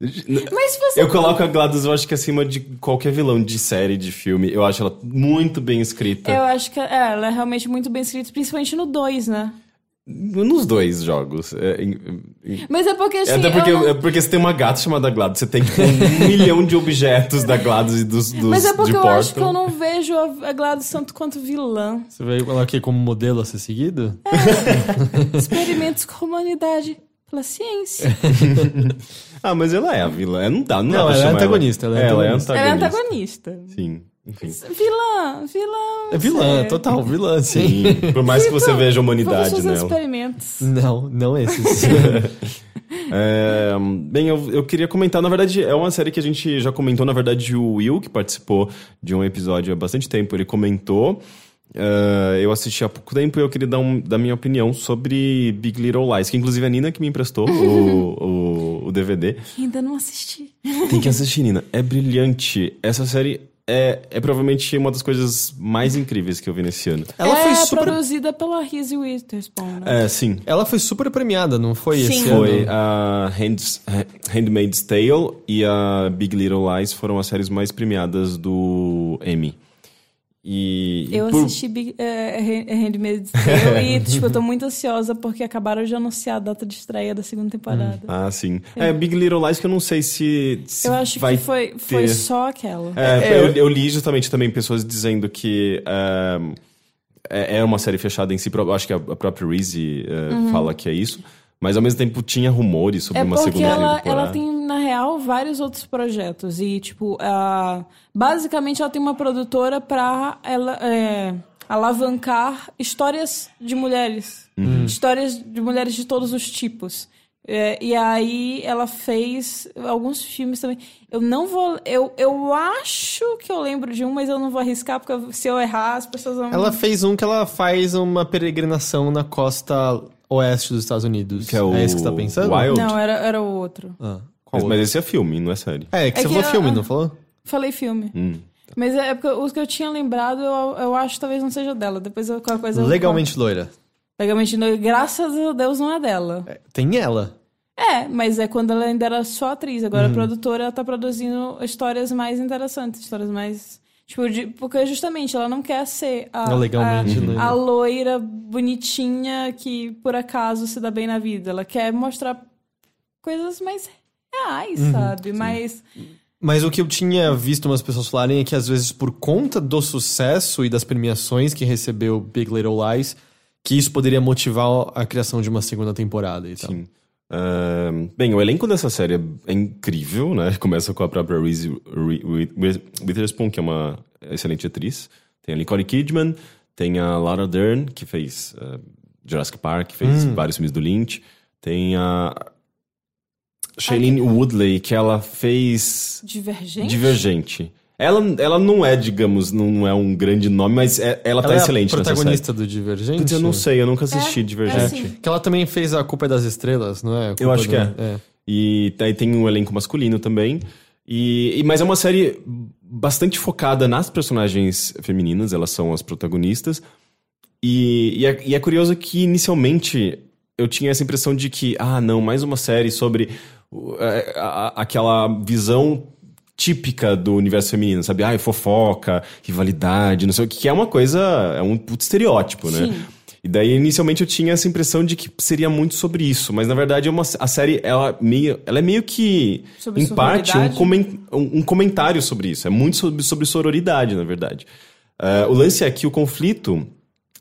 Mas você. Eu coloco a GLaDOS, eu acho que acima de qualquer vilão de série, de filme. Eu acho ela muito bem escrita. Eu acho que é, ela é realmente muito bem escrita, principalmente no 2, né? Nos dois jogos. É, em- em- Mas é porque assim. é até porque, eu não- é porque você tem uma gata chamada GLaDOS. Você tem tipo, um milhão de objetos da GLaDOS e dos, dos Mas é porque de eu acho que eu não vejo a Gladys tanto quanto vilã. Você veio ela aqui como modelo a ser seguido? Experimentos com a humanidade pela ciência. Ah, mas ela é a vilã. É, Não dá, não, dá Não, pra ela é antagonista, ela é ela é antagonista. Ela é antagonista. antagonista. Sim, enfim. Vilã, vilã. É vilã, sério. total, vilã, sim. Sim. Por mais que você Então, veja a Vamos humanidade fazer nela. experimentos. Não, não esses. É, bem, eu, eu queria comentar, na verdade, é uma série que a gente já comentou, na verdade, o Will, que participou de um episódio há bastante tempo, ele comentou. É, eu assisti há pouco tempo e eu queria dar, um, dar minha opinião sobre Big Little Lies, que inclusive a Nina que me emprestou o, o, o DVD. Ainda não assisti. Tem que assistir, Nina. É brilhante. Essa série é, é provavelmente uma das coisas mais incríveis que eu vi nesse ano. Ela é foi super. produzida pela Reese Witherspoon, né? É, sim. Ela foi super premiada, não foi Sim. esse Foi ano? a Hands, Handmaid's Tale e a Big Little Lies foram as séries mais premiadas do Emmy. E Eu por- assisti Big, é, é Handmaid's Tale e, tipo, eu tô muito ansiosa porque acabaram de anunciar a data de estreia da segunda temporada. Ah, sim. É, Big Little Lies que eu não sei se, se eu acho vai que foi, foi ter. só aquela. É, É, eu, eu li justamente também pessoas dizendo que. ah, é, é uma série fechada em si, acho que a, própria Reese eh, Uhum. fala que é isso. Mas ao mesmo tempo tinha rumores sobre É uma segunda ela, temporada. ela tem, na real, vários outros projetos. E, tipo, a- basicamente ela tem uma produtora pra ela, é, alavancar histórias de mulheres. Histórias de mulheres de todos os tipos. É, e aí ela fez alguns filmes também. Eu não vou. Eu, eu acho que eu lembro de um, mas eu não vou arriscar, porque se eu errar, as pessoas vão. Ela fez um que ela faz uma peregrinação na costa oeste dos Estados Unidos. Que é o esse que você tá pensando? Wild. Não, era, era o outro. Ah, Mas, qual mas outro? esse é filme, não é série. É, que É você que falou a- filme, não falou? Falei filme. Hum. Mas é porque os que eu tinha lembrado, eu, eu acho que talvez não seja dela. Depois eu- qualquer coisa eu Legalmente loira. Legalmente não. Graças a Deus não é dela. É, Tem ela. É, mas é quando ela ainda era só atriz. Agora a produtora ela tá produzindo histórias mais interessantes, histórias mais. Tipo, de- porque justamente ela não quer ser a, Legalmente, a, né? a loira bonitinha que por acaso se dá bem na vida. Ela quer mostrar coisas mais reais, sabe? Mais. Mas o que eu tinha visto umas pessoas falarem é que às vezes por conta do sucesso e das premiações que recebeu Big Little Lies, que isso poderia motivar a criação de uma segunda temporada e tal. Sim. Ahn, bem, o elenco dessa série é incrível, né? Começa com a própria Reese Wi- Wi- Wi- Witherspoon, que é uma excelente atriz. Tem a Nicole Kidman, tem a Laura Dern, que fez eh, Jurassic Park, que fez vários filmes do Lynch. Tem a Shailene Woodley, que ela fez Divergente? Divergente. Ela, ela não é, digamos, não é um grande nome, mas é- ela tá Ela excelente é a nessa protagonista série. do Divergente? Putz, eu não sei, eu nunca assisti É, Divergente. é assim. Que ela também fez A Culpa é das Estrelas, não é? A Eu acho que do- é. E daí tem um elenco masculino também. E, e- mas é uma série bastante focada nas personagens femininas, elas são as protagonistas. E, e, é, e é curioso que inicialmente eu tinha essa impressão de que, ah, não, mais uma série sobre é, a- a- aquela visão típica do universo feminino, sabe? Ai, fofoca, rivalidade, não sei o que, que é uma coisa, é um puto estereótipo, né? Sim. E daí, inicialmente, eu tinha essa impressão de que seria muito sobre isso. Mas, na verdade, é uma, a série, ela, meio, ela é meio que, Sobre em parte, um, comen- um, um comentário sobre isso. É muito sobre, sobre sororidade, na verdade. Ah, o lance é que o conflito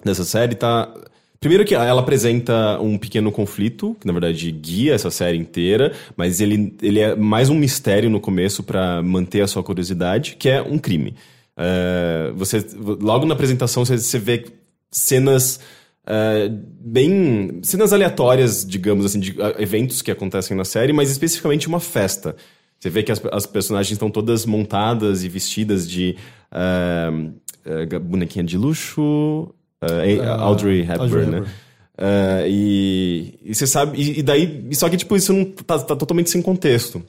dessa série tá... Primeiro que ela apresenta um pequeno conflito, que na verdade guia essa série inteira, mas ele, ele é mais um mistério no começo para manter a sua curiosidade, que é um crime. Ah, você, logo na apresentação você, você vê cenas ah, bem. cenas aleatórias, digamos assim, de ah, eventos que acontecem na série, mas especificamente uma festa. Você vê que as, as personagens estão todas montadas e vestidas de ah, bonequinha de luxo. Ah, Audrey Hepburn, Audrey né? Hepburn. Ah, e, e você sabe. E, e daí. Só que, tipo, isso não tá, tá totalmente sem contexto.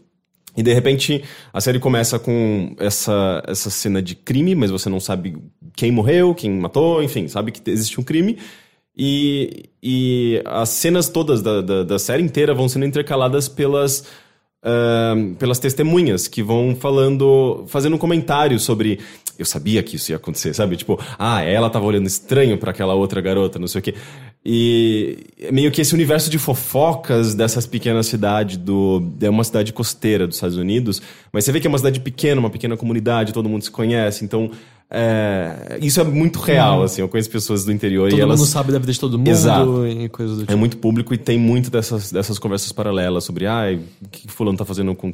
E de repente a série começa com essa, essa cena de crime, mas você não sabe quem morreu, quem matou, enfim, sabe que existe um crime. E, e as cenas todas da, da, da série inteira vão sendo intercaladas pelas, ahn, pelas testemunhas que vão falando, fazendo um comentário sobre. Eu sabia que isso ia acontecer, sabe? Tipo, ah, ela tava olhando estranho para aquela outra garota, não sei o quê. E é meio que esse universo de fofocas dessas pequenas cidades do. É uma cidade costeira dos Estados Unidos, mas você vê que é uma cidade pequena, uma pequena comunidade, todo mundo se conhece, então. é, isso é muito real, assim. Eu conheço pessoas do interior Todo e elas. mundo sabe da vida de todo mundo Exato. e coisas do tipo. É muito público e tem muito dessas, dessas conversas paralelas sobre ai, o que fulano tá fazendo com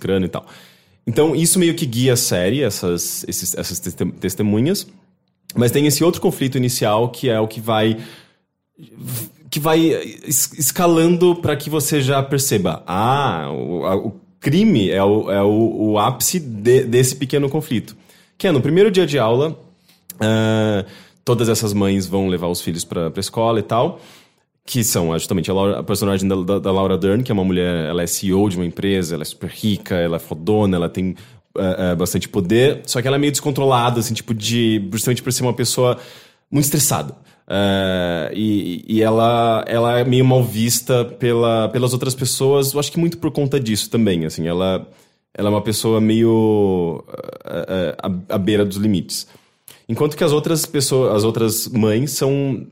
crânio e tal. Então, isso meio que guia a série, essas, esses- essas teste- testemunhas. Mas tem esse outro conflito inicial que é o que vai que vai es- escalando para que você já perceba, ah, o, a- o crime é o, é o, o ápice de- desse pequeno conflito. Que é no primeiro dia de aula, ah, todas essas mães vão levar os filhos para a escola e tal, que são ah, justamente a, Laura- a personagem da, da- da Laura Dern, que é uma mulher, ela é CEO de uma empresa, ela é super rica, ela é fodona, ela tem ah, ah, bastante poder, só que ela é meio descontrolada, assim, tipo de, justamente por ser uma pessoa muito estressada. Ah, e, e ela, ela é meio mal vista pela, pelas outras pessoas, eu acho que muito por conta disso também, assim, ela, ela é uma pessoa meio à, à beira dos limites. Enquanto que as outras pessoas, as outras mães são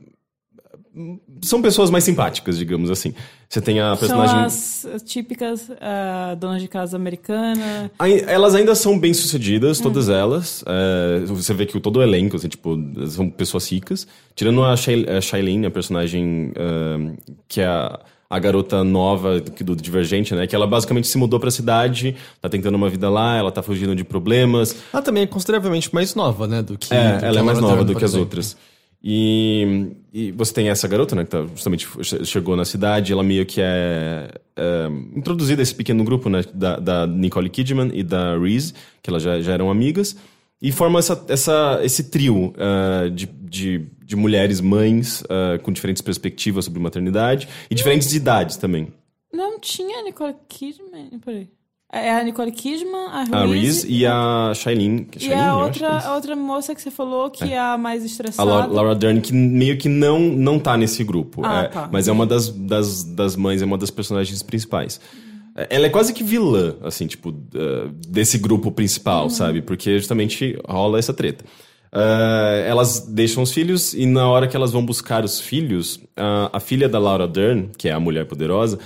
são pessoas mais simpáticas, digamos assim. Você tem a personagem. São as as típicas ah, donas de casa americana. Ai- Elas ainda são bem sucedidas, todas elas. É, você vê que o- todo o elenco, assim, tipo, são pessoas ricas. Tirando a, Shay- a Shailene, a personagem ah, que é a, a garota nova que- do Divergente, né? Que ela basicamente se mudou pra cidade, tá tentando uma vida lá, ela tá fugindo de problemas. Ela também é consideravelmente mais nova, né? Do que. É, do que ela é a mais nova do que as exemplo. outras. E, e você tem essa garota, né, que tá, justamente che- chegou na cidade, ela meio que é, é, introduzida a esse pequeno grupo, né, da, da Nicole Kidman e da Reese, que elas já, já eram amigas, e formam essa, essa, esse trio ah, de, de, de mulheres mães ah, com diferentes perspectivas sobre maternidade e diferentes idades também. Não tinha Nicole Kidman. Peraí. É a Nicole Kidman, a Reese, A Reese e a Shailene. e Shailene, a eu acho outra, é a outra moça que você falou que é, a mais A estressada. Laura, Laura Dern, que meio que não, não tá nesse grupo. Ah, é, tá. Mas é uma das, das, das mães, é uma das personagens principais. É, Ela é quase que vilã, assim, tipo, uh, desse grupo principal, Uhum. sabe? Porque justamente rola essa treta. Uh, elas deixam os filhos e na hora que elas vão buscar os filhos, a- a filha da Laura Dern, que é a mulher poderosa,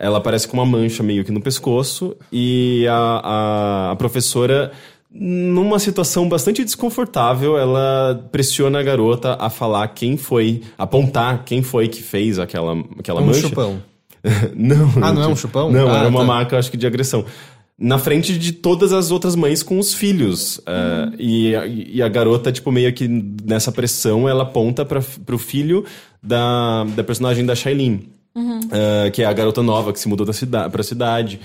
ela aparece com uma mancha meio que no pescoço e a, a, a professora, numa situação bastante desconfortável, ela pressiona a garota a falar quem foi, apontar quem foi que fez aquela, aquela Um mancha. chupão. não. Ah, não é um chupão? Não, Ah, era uma tá. marca, acho que, de agressão. Na frente de todas as outras mães com os filhos. É, e, a- e a garota, tipo, meio que nessa pressão, ela aponta pra, pro filho da, da personagem da Shailene. É, que é a garota nova que se mudou da cida pra cidade.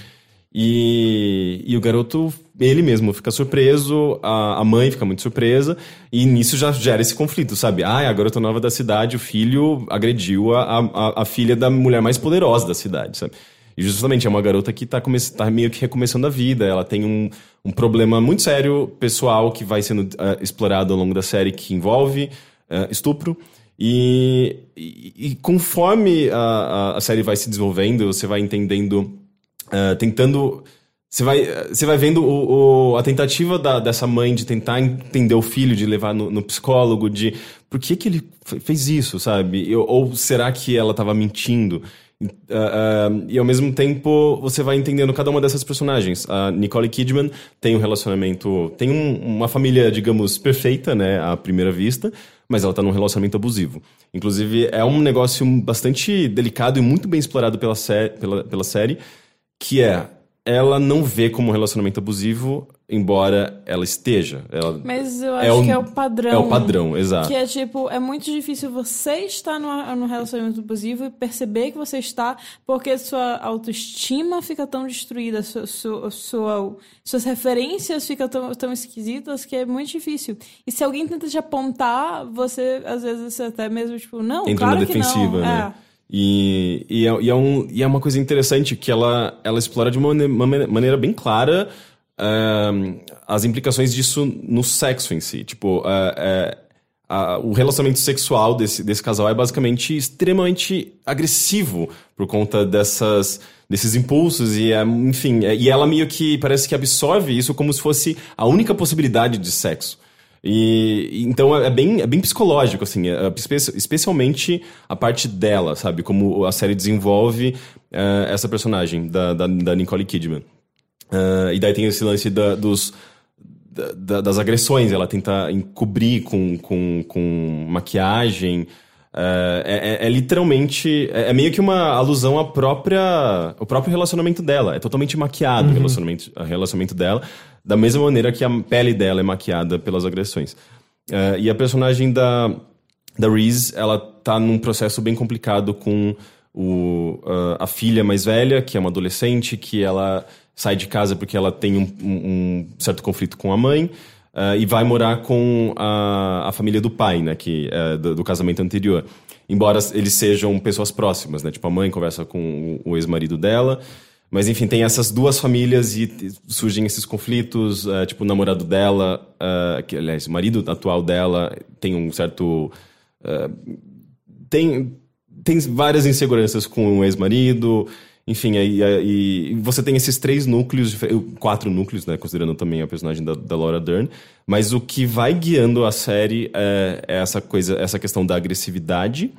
E, e o garoto, ele mesmo, fica surpreso, a, a mãe fica muito surpresa, e nisso já gera esse conflito, sabe? Ah, a garota nova da cidade, o filho agrediu a, a, a filha da mulher mais poderosa da cidade, sabe? E justamente é uma garota que tá, come tá meio que recomeçando a vida, ela tem um, um problema muito sério pessoal que vai sendo ah, explorado ao longo da série, que envolve ah, estupro. E, e, e conforme a, a, série vai se desenvolvendo, você vai entendendo, ah, tentando. Você vai, você vai vendo o, o- a tentativa da- dessa mãe de tentar entender o filho, de levar no, no psicólogo, de por que, que ele fe- fez isso, sabe? Eu- ou será que ela estava mentindo? Ah, ah, e ao mesmo tempo você vai entendendo cada uma dessas personagens. A Nicole Kidman tem um relacionamento, tem um- uma família, digamos, perfeita, né, à primeira vista, mas ela tá num relacionamento abusivo. Inclusive, é um negócio bastante delicado e muito bem explorado pela, sé pela, pela série, que é ela não vê como um relacionamento abusivo, embora ela esteja. Ela, Mas eu É acho o- que é o padrão. é o padrão, exato. Que é tipo, é muito difícil você estar no, no relacionamento abusivo e perceber que você está, porque sua autoestima fica tão destruída, sua, sua, sua- suas referências ficam tão, tão esquisitas que é muito difícil. E se alguém tenta te apontar, você, às vezes, você até mesmo, tipo, não, entra claro na que defensiva, não. né? É. E, e, é, e, é um, e é uma coisa interessante que ela, ela explora de uma, uma mane- maneira bem clara ahn, as implicações disso no sexo em si. Tipo, é, a- o relacionamento sexual desse, desse casal é basicamente extremamente agressivo por conta dessas desses impulsos e é, enfim é- e ela meio que parece que absorve isso como se fosse a única possibilidade de sexo e então é bem, é bem psicológico, assim, é, espe- especialmente a parte dela, sabe? Como a série desenvolve eh, essa personagem da, da, da Nicole Kidman. Eh, e daí tem esse lance da- dos, da- da- das agressões, ela tenta encobrir com, com, com maquiagem. Eh, é, é- é literalmente. É, é meio que uma alusão à própria. ao próprio relacionamento dela. É totalmente maquiado o relacionamento, o relacionamento dela, da mesma maneira que a pele dela é maquiada pelas agressões. Eh, e a personagem da, da Reese, ela tá num processo bem complicado com o, ah, a filha mais velha, que é uma adolescente, que ela sai de casa porque ela tem um, um- certo conflito com a mãe. ah, e vai morar com a, a família do pai, né, que, é, do, do casamento anterior. Embora eles sejam pessoas próximas, né? Tipo, a mãe conversa com o, o ex-marido dela. Mas, enfim, tem essas duas famílias e surgem esses conflitos. eh, tipo, o namorado dela, ah, que, aliás, o marido atual dela tem um certo tem, tem várias inseguranças com o ex-marido, enfim, aí, aí você tem esses três núcleos, quatro núcleos, né, considerando também a personagem da, da Laura Dern, mas o que vai guiando a série é, é essa coisa, essa questão da agressividade,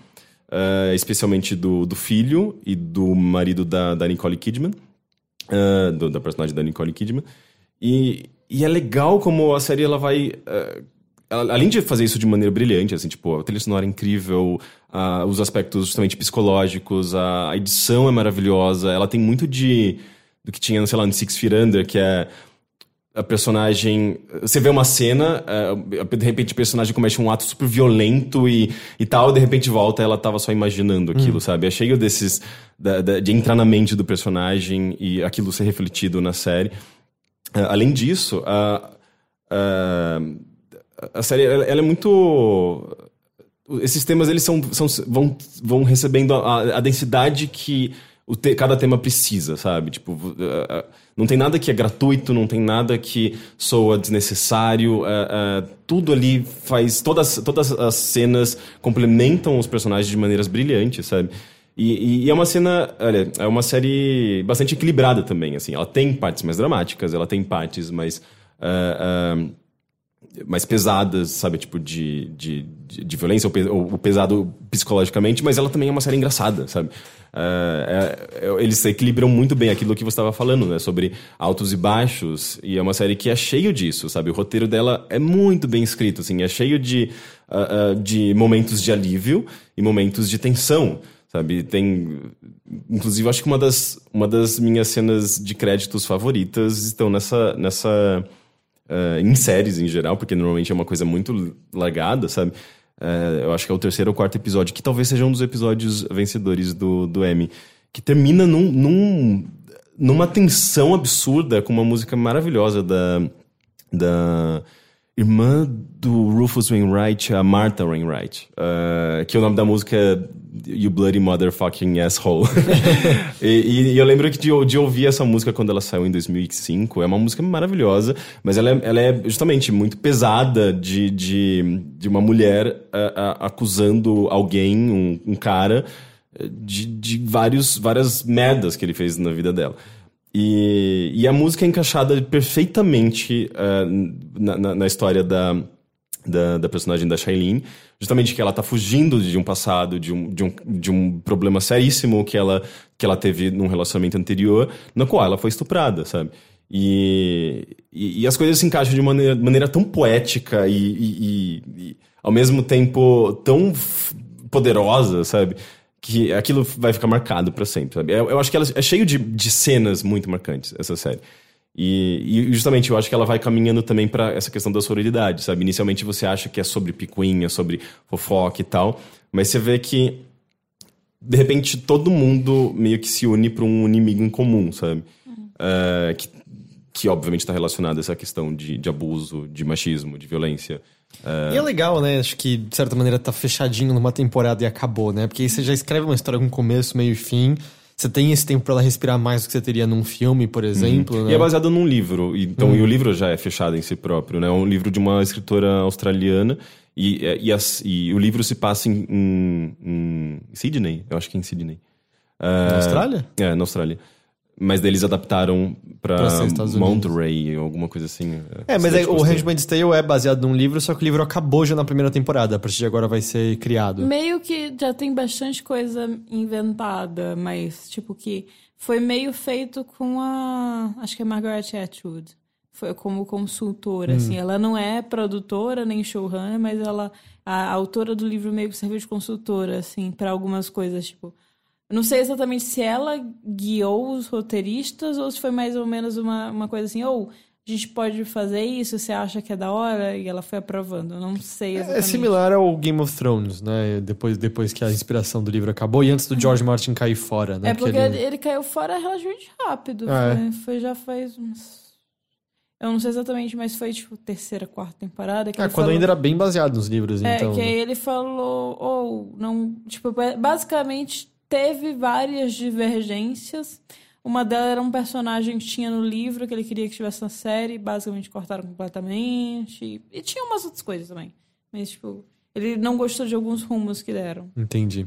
eh, especialmente do, do filho e do marido da, da Nicole Kidman, eh, do- da personagem da Nicole Kidman. E, e é legal como a série ela vai. ela- além de fazer isso de maneira brilhante, assim, tipo, a trilha sonora é incrível, ah, os aspectos justamente psicológicos, a, a edição é maravilhosa, ela tem muito de. do que tinha, sei lá, no Six Feet Under, que é a personagem. Você vê uma cena, eh, de repente o personagem comete um ato super violento e, e tal, de repente volta ela tava só imaginando aquilo, sabe? É cheio desses. da- da- de entrar na mente do personagem e aquilo ser refletido na série. Eh, além disso, a, a, a série ela, ela é muito. Esses temas eles são, são vão, vão recebendo a, a densidade que o te- cada tema precisa, sabe? Tipo, uh, uh, não tem nada que é gratuito, não tem nada que soa desnecessário. uh, uh, tudo ali faz. Todas, todas as cenas complementam os personagens de maneiras brilhantes, sabe? E, e- é uma cena, olha, é uma série bastante equilibrada também, assim. Ela tem partes mais dramáticas, ela tem partes mais uh, uh, mais pesadas, sabe? Tipo, de, de, de, de violência, ou, ou- pesado psicologicamente, mas ela também é uma série engraçada, sabe? Ah, é- eles equilibram muito bem aquilo que você estava falando, né? Sobre altos e baixos, e é uma série que é cheio disso, sabe? O roteiro dela é muito bem escrito, assim, é cheio de, ah, ah, de momentos de alívio e momentos de tensão, sabe? Tem... Inclusive, acho que uma das, uma das minhas cenas de créditos favoritas estão nessa... nessa eh, em séries em geral, porque normalmente é uma coisa muito largada, sabe? Eh, eu acho que é o terceiro ou quarto episódio, que talvez seja um dos episódios vencedores do, do Emmy, que termina num, num- numa tensão absurda com uma música maravilhosa da, da irmã do Rufus Wainwright, a Martha Wainwright, eh, que o nome da música é You Bloody Motherfucking Asshole. e, e- eu lembro que de, de ouvir essa música quando ela saiu em 2005. É uma música maravilhosa, mas ela é, ela é justamente muito pesada de, de, de uma mulher ah, acusando alguém, um, um cara, eh, de, de vários, várias merdas que ele fez na vida dela. E, e a música é encaixada perfeitamente ah, na, na- na história da, da, da personagem da Shailene, justamente que ela tá fugindo de um passado, de um, de um, de um problema seríssimo que ela, que ela teve num relacionamento anterior, no qual ela foi estuprada, sabe? E, e, e as coisas se encaixam de maneira, maneira tão poética e, e- ao mesmo tempo tão poderosa, sabe? Que aquilo vai ficar marcado pra sempre, sabe? Eu, eu acho que ela é cheio de, de cenas muito marcantes, essa série. E, e justamente eu acho que ela vai caminhando também pra essa questão da sororidade, sabe? Inicialmente você acha que é sobre picuinha, sobre fofoca e tal, mas você vê que de repente todo mundo meio que se une pra um inimigo em comum, sabe? É, que, que obviamente está relacionado a essa questão de, de abuso, de machismo, de violência. E é legal, né? Acho que, de certa maneira, tá fechadinho numa temporada e acabou, né? Porque aí você já escreve uma história com começo, meio e fim. Você tem esse tempo pra ela respirar mais do que você teria num filme, por exemplo, né? E é baseado num livro. Então, e o livro já é fechado em si próprio, né? É um livro de uma escritora australiana. E, é- e, as- e o livro se passa em, em- em Sydney. Eu acho que é em Sydney. Na Austrália? É, na Austrália. Mas eles adaptaram pra, Pra. Monterey, alguma coisa assim. É, mas cidade aí, o. Handmaid's Tale é baseado num livro, só que o livro acabou já na primeira temporada. A partir de agora vai ser criado. Meio que já tem bastante coisa inventada, mas tipo que foi meio feito com a. Acho que é Margaret Atwood. Foi como consultora, assim. Ela não é produtora nem showrunner, mas ela. A autora do livro meio que serviu de consultora, assim, para algumas coisas, tipo. Não sei exatamente se ela guiou os roteiristas ou se foi mais ou menos uma, uma coisa assim, ou a gente pode fazer isso, você acha que é da hora? E ela foi aprovando. Não sei exatamente. É similar ao Game of Thrones, né? Depois, depois que a inspiração do livro acabou e antes do George Martin cair fora, né? É porque ele- ele... caiu fora relativamente rápido. Ah, é? foi, foi- já faz uns. Eu não sei exatamente, mas foi tipo terceira, quarta temporada. Que ele quando falou... ainda era bem baseado nos livros, É, então. que aí ele falou, ou não, tipo, basicamente teve várias divergências. Uma delas era um personagem que tinha no livro que ele queria que tivesse na série, basicamente cortaram completamente. E, tinha umas outras coisas também. Mas, tipo, ele não gostou de alguns rumos que deram. Entendi.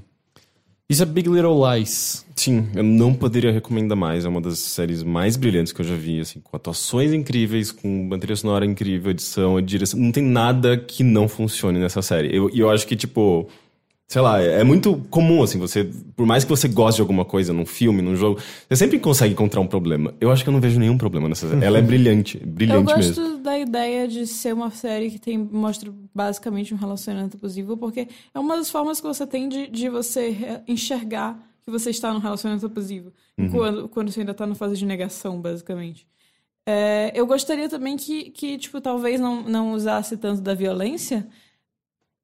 Isso é Big Little Lies. Sim, eu não poderia recomendar mais. É uma das séries mais brilhantes que eu já vi, assim, com atuações incríveis, com uma trilha sonora incrível, edição, direção. Não tem nada que não funcione nessa série. Eu- E eu, acho que, tipo, Sei lá, é muito comum, assim, você. Por mais que você goste de alguma coisa num filme, num jogo, você sempre consegue encontrar um problema. Eu acho que eu não vejo nenhum problema nessa série. Ela é brilhante, Eu brilhante gosto mesmo. da ideia de ser uma série que tem, mostra basicamente um relacionamento abusivo, porque é uma das formas que você tem de, de você enxergar que você está num relacionamento abusivo. Quando, quando você ainda está na fase de negação, basicamente. É, eu gostaria também que, que tipo, talvez não, não usasse tanto da violência.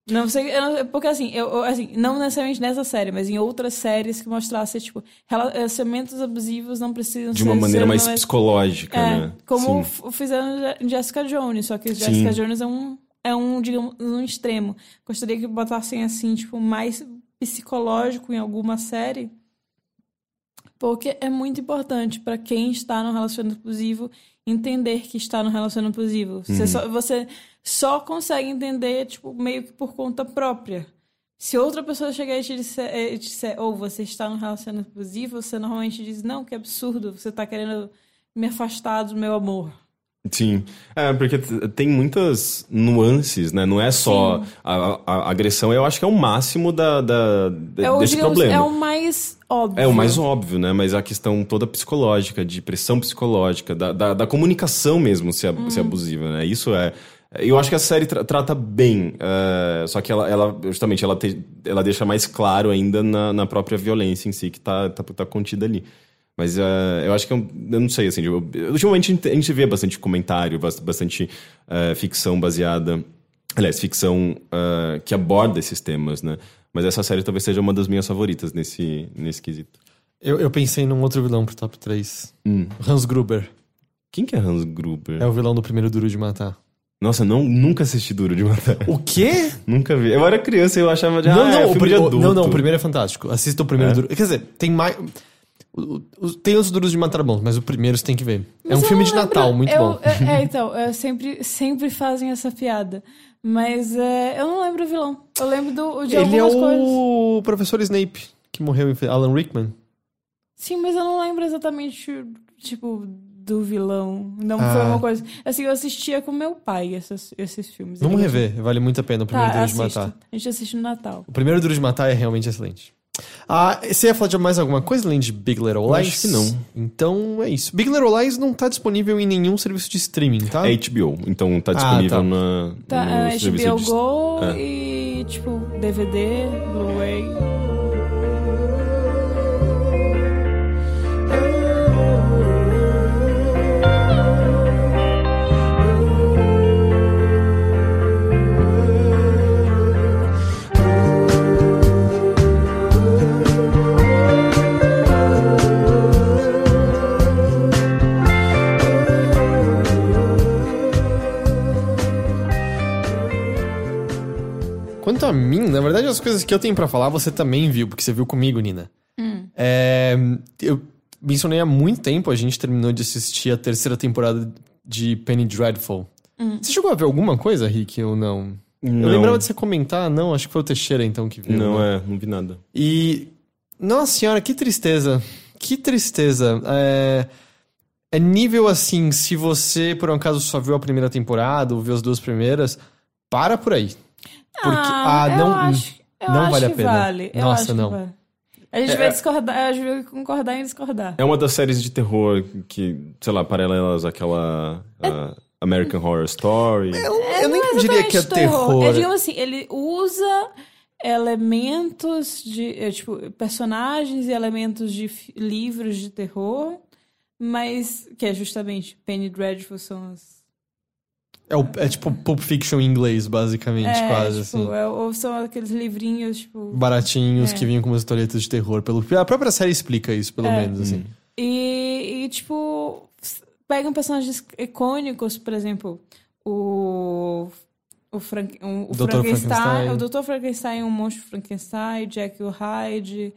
Não sei, eu porque assim, eu, assim, não necessariamente nessa série, mas em outras séries que mostrasse, tipo, relacionamentos abusivos não precisam De ser uma maneira ser mais psicológica, é, né? como Sim. fizeram em Jessica Jones, só que Sim. Jessica Jones é um, é um, digamos, um extremo. Gostaria que botassem assim, tipo, mais psicológico em alguma série. Porque é muito importante para quem está no relacionamento abusivo entender que está no relacionamento abusivo. Você, Uhum. só, você só consegue entender, tipo, meio que por conta própria. Se outra pessoa chegar e te disser, eh, te disser ou você está no relacionamento abusivo, você normalmente diz, não, que absurdo, você está querendo me afastar do meu amor. Sim. É, porque tem muitas nuances, né? Não é só a, a- agressão, eu acho que é o máximo da, da- É o, desse digamos, problema. é o mais óbvio. É o mais óbvio, né? Mas a questão toda psicológica, de pressão psicológica, da, da, da comunicação mesmo ser, ab- Uhum. ser abusiva, né? Isso é. Eu acho que a série tra- trata bem, é, só que ela, ela justamente, ela, te- ela deixa mais claro ainda na, na própria violência em si, que tá, tá, tá contida ali. Mas é, eu acho que é um, eu não sei, assim, eu- ultimamente a gente, vê bastante comentário, bas- bastante é, ficção baseada, aliás, ficção é, que aborda esses temas, né? Mas essa série talvez seja uma das minhas favoritas nesse, nesse quesito. Eu, eu pensei num outro vilão pro top 3. Hum. Hans Gruber. Quem que é Hans Gruber? É o vilão do primeiro Duro de Matar. Nossa, não, nunca assisti Duro de Matar. O quê? nunca vi. Eu era criança e eu achava de. não, ah, não, é o filme o- não, não, o primeiro é fantástico. Assista o primeiro É? Duro. Quer dizer, tem mais. o- o- Tem os Duros de Matar bons, mas o primeiro você tem que ver. é Mas um eu filme de lembro- Natal, muito eu- bom. É, é, então, é, sempre, sempre fazem essa piada. Mas é, eu não lembro o vilão. Eu lembro do, de Ele é algumas coisas. o professor Snape, que morreu em Alan Rickman. Sim, mas eu não lembro exatamente, tipo, do vilão. Não Ah. foi uma coisa. Assim, eu assistia com meu pai esses, esses filmes. Vamos rever, vale muito a pena o primeiro Tá, Duro de. Matar. A gente assiste no Natal. O primeiro Duro de Matar é realmente excelente. Ah, você ia falar de mais alguma coisa além de Big Little Lies? acho que não. Então é isso. Big Little Lies não tá disponível em nenhum serviço de streaming, tá? É HBO, então tá Ah, disponível tá. na, Tá, no é, HBO de... Go é. e, tipo, DVD, Blu-ray. Quanto a mim, na verdade, as coisas que eu tenho pra falar, você também viu, porque você viu comigo, Nina. É, eu mencionei há muito tempo, a gente terminou de assistir a terceira temporada de Penny Dreadful. Você chegou a ver alguma coisa, Rick, ou não? Não. Eu lembrava de você comentar, não, acho que foi o Teixeira então que viu. Não, né? é, não vi nada. E. Nossa senhora, que tristeza. Que tristeza. É. É nível assim, se você por um acaso só viu a primeira temporada ou viu as duas primeiras, para por aí. Porque, ah, eu não, acho, eu não acho vale a que pena. Vale. Eu Nossa, não. vale. A gente É, vai é- discordar, a gente vai concordar em discordar. É uma das séries de terror que, sei lá, paralelas àquela ah, American Horror Story. eu, É, eu nem não é diria que é exatamente terror. É, digamos assim, ele usa elementos de, é, tipo, personagens e elementos de livros de terror, mas que é justamente Penny Dreadful são as É, o- é tipo Pulp Fiction em inglês, basicamente, é, quase tipo, assim. é, ou são aqueles livrinhos, tipo, Baratinhos É. que vinham com umas historietas de terror. Pelo, a própria série explica isso, pelo É. menos, assim. E, e, tipo, pegam personagens icônicos, por exemplo, o. O, Frank, o, o Dr. Frankenstein, Frankenstein. o Dr. Frankenstein, o Monstro Frankenstein, Jack o Hyde,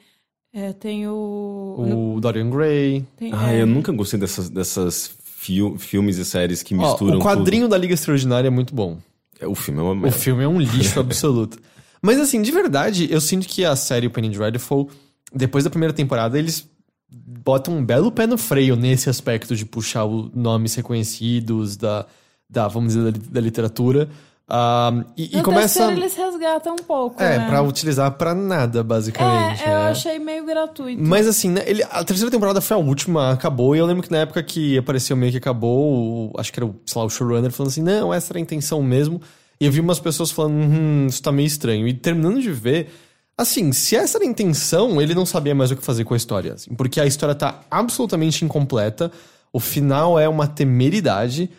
é, tem o. O Dorian Gray. tem, Ah, é, eu nunca gostei dessas, dessas fil- filmes e séries que Ó, misturam o quadrinho da Liga Extraordinária é muito bom. tudo. É, O filme é uma O merda. filme é um lixo absoluto. Mas assim, de verdade, eu sinto que a série Penny Dreadful, depois da primeira temporada, eles botam um belo pé no freio nesse aspecto de puxar o nomes reconhecidos da, da vamos dizer, da, da literatura Ah, e, e No começa. terceiro eles resgatam um pouco, É, né? pra utilizar pra nada, basicamente. É, eu né? achei meio gratuito. Mas assim, né, ele, a terceira temporada foi a última, acabou, e eu lembro que na época que apareceu meio que acabou, acho que era o, sei lá, o showrunner falando assim, não, essa era a intenção mesmo. E eu vi umas pessoas falando, hum, isso tá meio estranho. E terminando de ver, assim, se essa era a intenção, ele não sabia mais o que fazer com a história. assim, porque a história tá absolutamente incompleta, o final é uma temeridade,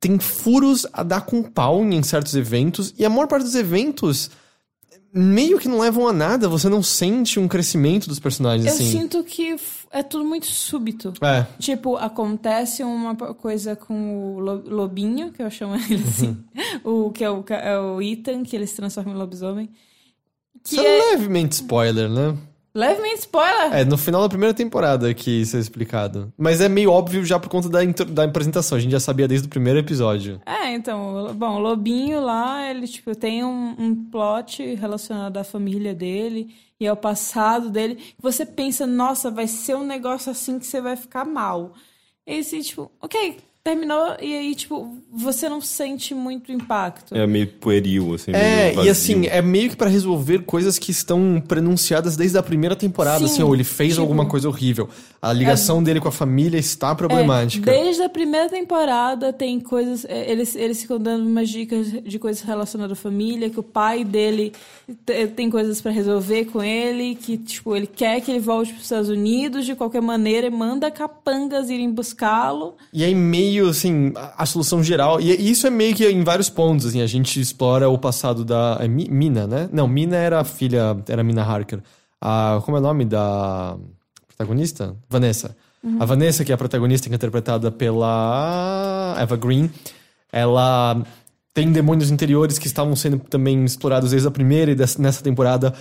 tem furos a dar com pau em certos eventos, e a maior parte dos eventos meio que não levam a nada, você não sente um crescimento dos personagens, eu assim. sinto que é tudo muito súbito. É. Tipo, acontece uma coisa com o lo- lobinho, que eu chamo ele assim. o que é o, é o Ethan, que ele se transforma em lobisomem. Que Isso é levemente spoiler, né? Levemente spoiler. É, no final da primeira temporada que isso é explicado. Mas é meio óbvio já por conta da, da apresentação. A gente já sabia desde o primeiro episódio. É, então, bom, o Lobinho lá, ele, tipo, tem um, um plot relacionado à família dele e ao passado dele. Você pensa, nossa, vai ser um negócio assim que você vai ficar mal. E assim, tipo, ok, terminou, e aí, tipo, você não sente muito impacto. É meio pueril, assim. É, meio e assim, é meio que pra resolver coisas que estão pronunciadas desde a primeira temporada, Sim, assim, ou ele fez tipo- alguma coisa horrível. A ligação dele com a família está É, problemática. desde a primeira temporada tem coisas. é, Eles, eles ficam dando umas dicas de coisas relacionadas à família, que o pai dele te- tem coisas pra resolver com ele, que, tipo, ele quer que ele volte pros Estados Unidos de qualquer maneira e manda capangas irem buscá-lo. E aí, meio assim, a, a solução geral. E isso é meio que em vários pontos, assim. A gente explora o passado da. É Mi- Mina, né? Não, Mina era a filha. Era Mina Harker. A, como é o nome da protagonista? Vanessa. A Vanessa, que é a protagonista, que é interpretada pela Eva Green, ela tem demônios interiores que estavam sendo também explorados desde a primeira e dessa, nessa temporada.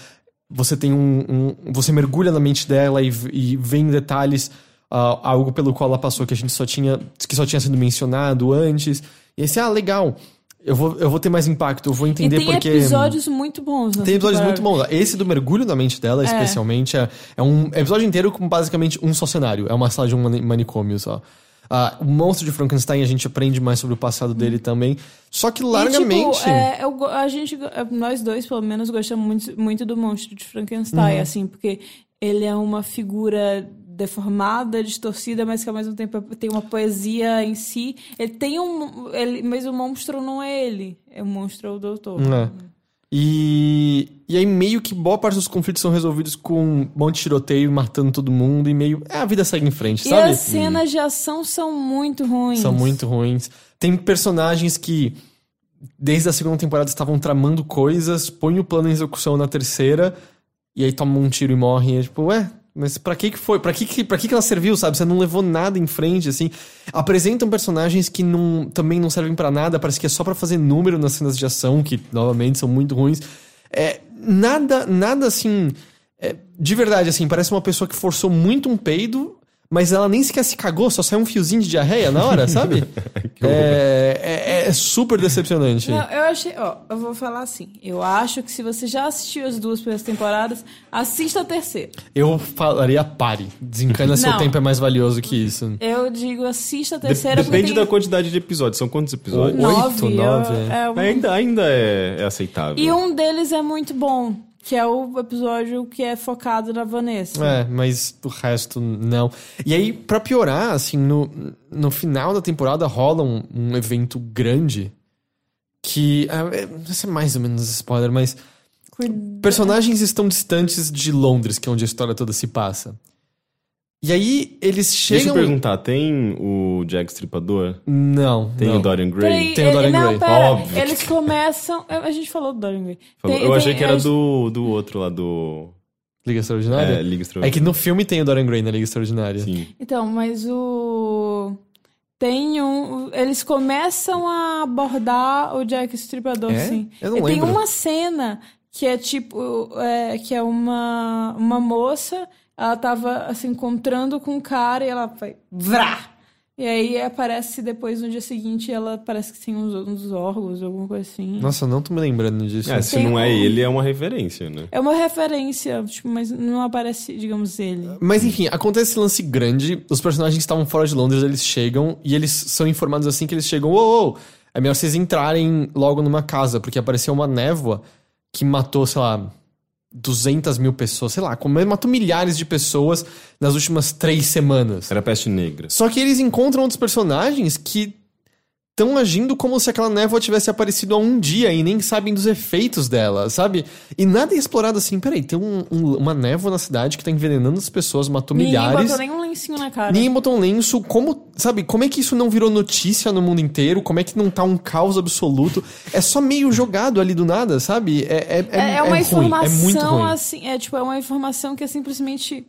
Você tem um, um- Você mergulha na mente dela e, e vê em detalhes ah, algo pelo qual ela passou que a gente só tinha. que só tinha sido mencionado antes. E aí você, ah, legal. Eu vou, eu vou ter mais impacto, eu vou entender e tem porque. episódios muito bons. Tem episódios muito bons. Esse do mergulho na mente dela, especialmente, é, é um episódio inteiro com basicamente um só cenário. É uma sala de um mani- manicômio só. Ah, o monstro de Frankenstein, a gente aprende mais sobre o passado dele também. Só que largamente. E, tipo, é, eu a gente, go- nós dois, pelo menos, gostamos muito, muito do monstro de Frankenstein, Uhum. assim, porque ele é uma figura deformada, distorcida, mas que ao mesmo tempo tem uma poesia em si. Ele tem um. Ele, mas o monstro não é ele. É o monstro é o doutor. É. E, e aí, meio que boa parte dos conflitos são resolvidos com um monte de tiroteio, matando todo mundo, e meio. É, a vida segue em frente, E sabe? as cenas de ação são muito ruins. São muito ruins. Tem personagens que, desde a segunda temporada, estavam tramando coisas, põem o plano em execução na terceira, e aí tomam um tiro e morrem. E é tipo, ué, mas pra que que foi? Pra que que, pra que que ela serviu, sabe? Você não levou nada em frente, assim. Apresentam personagens que não, também não servem pra nada, parece que é só pra fazer número nas cenas de ação, que, novamente, são muito ruins. É, nada, nada assim... é, de verdade, assim, parece uma pessoa que forçou muito um peido, mas ela nem sequer se cagou, só saiu um fiozinho de diarreia na hora, sabe? é, é- é super decepcionante. Não, eu achei, ó, eu vou falar assim. Eu acho que se você já assistiu as duas primeiras temporadas, assista a terceira. Eu falaria pare. Desencana seu tempo é mais valioso que isso. Eu digo, assista a terceira Depende tem da quantidade de episódios. São quantos episódios? Oito, nove. nove, eu- é um- Ainda, ainda é, é aceitável. E um deles é muito bom, que é o episódio que é focado na Vanessa. É, mas o resto não. E aí, pra piorar, assim, no, no final da temporada rola um, um evento grande que. É, é, esse é mais ou menos spoiler, mas. Cuida- Personagens estão distantes de Londres, que é onde a história toda se passa. E aí, eles Deixa eu chegam. perguntar, tem o Jack Stripador? Não. Tem não. o Dorian Gray? Peraí, Tem o ele- Dorian não, Gray, pera, óbvio. Eles começam. A gente falou do Dorian Gray. Falou- Tem- eu tem- achei que era a- do, do outro lá, do... Liga Extraordinária? É, Liga É Extraordinária. que no filme tem o Dorian Gray na Liga Extraordinária. Sim. Então, mas o. Tem um. Eles começam a abordar o Jack Stripador, É? sim. Eu não e tem lembro. uma cena que é tipo. é, que é uma, uma moça, ela tava se encontrando com um cara e ela vai. Vrá! E aí aparece depois no dia seguinte ela parece que tem uns, uns órgãos, alguma coisa assim. Nossa, eu não tô me lembrando disso. É, se Tem não é um- ele, é uma referência, né? É uma referência, tipo, mas não aparece, digamos, ele. Mas enfim, acontece esse lance grande, os personagens que estavam fora de Londres, eles chegam e eles são informados assim que eles chegam, ô, ô, é melhor vocês entrarem logo numa casa, porque apareceu uma névoa que matou, sei lá, 200 mil pessoas, sei lá, como- matou milhares de pessoas nas últimas três semanas. Era peste negra. Só que eles encontram outros personagens que estão agindo como se aquela névoa tivesse aparecido há um dia e nem sabem dos efeitos dela, sabe? E nada é explorado assim. Peraí, tem um- um- uma névoa na cidade que tá envenenando as pessoas, matou Ninguém milhares. botou nenhum lencinho na cara. Ninguém botou um lenço. Como, sabe, como é que isso não virou notícia no mundo inteiro? Como é que não tá um caos absoluto? É só meio jogado ali do nada, sabe? É, é, É, é uma ruim, informação é muito ruim. assim, é tipo, é uma informação que é simplesmente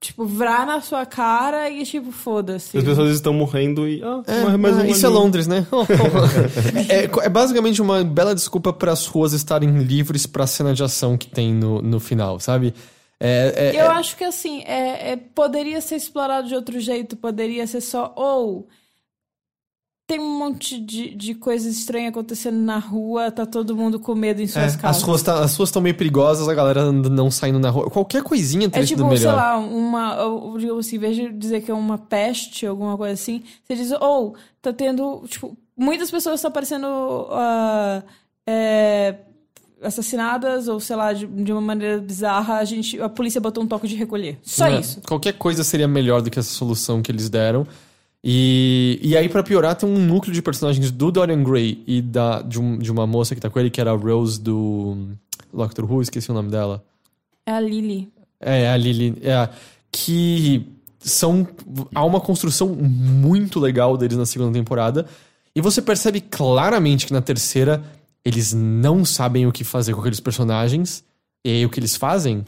tipo, vrar na sua cara e tipo, foda-se. As pessoas estão morrendo e. Ah, É, morre mais ah, um isso é ali. Londres, né? é, é basicamente uma bela desculpa para as ruas estarem livres pra cena de ação que tem no, no final, sabe? É, é- Eu é- acho que assim, é, é- poderia ser explorado de outro jeito, poderia ser só, ou tem um monte de, de coisa estranha acontecendo na rua, tá todo mundo com medo em é, suas casas. as ruas tá- as ruas estão meio perigosas, a galera não saindo na rua. Qualquer coisinha teria É tipo, melhor. sei lá, uma. Digamos assim, em vez de dizer que é uma peste, alguma coisa assim, você diz, ou tá tendo. Tipo, muitas pessoas estão aparecendo. ah, é, assassinadas, ou sei lá, de, de uma maneira bizarra, a, gente, a polícia botou um toque de recolher. Só É, isso. Qualquer coisa seria melhor do que essa solução que eles deram. E, e aí, pra piorar, tem um núcleo de personagens do Dorian Gray e da, de, um- de uma moça que tá com ele, que era a Rose do Doctor Who, esqueci o nome dela. É a Lily. É, a Lily. É, que são. Há uma construção muito legal deles na segunda temporada. E você percebe claramente que na terceira eles não sabem o que fazer com aqueles personagens. E aí o que eles fazem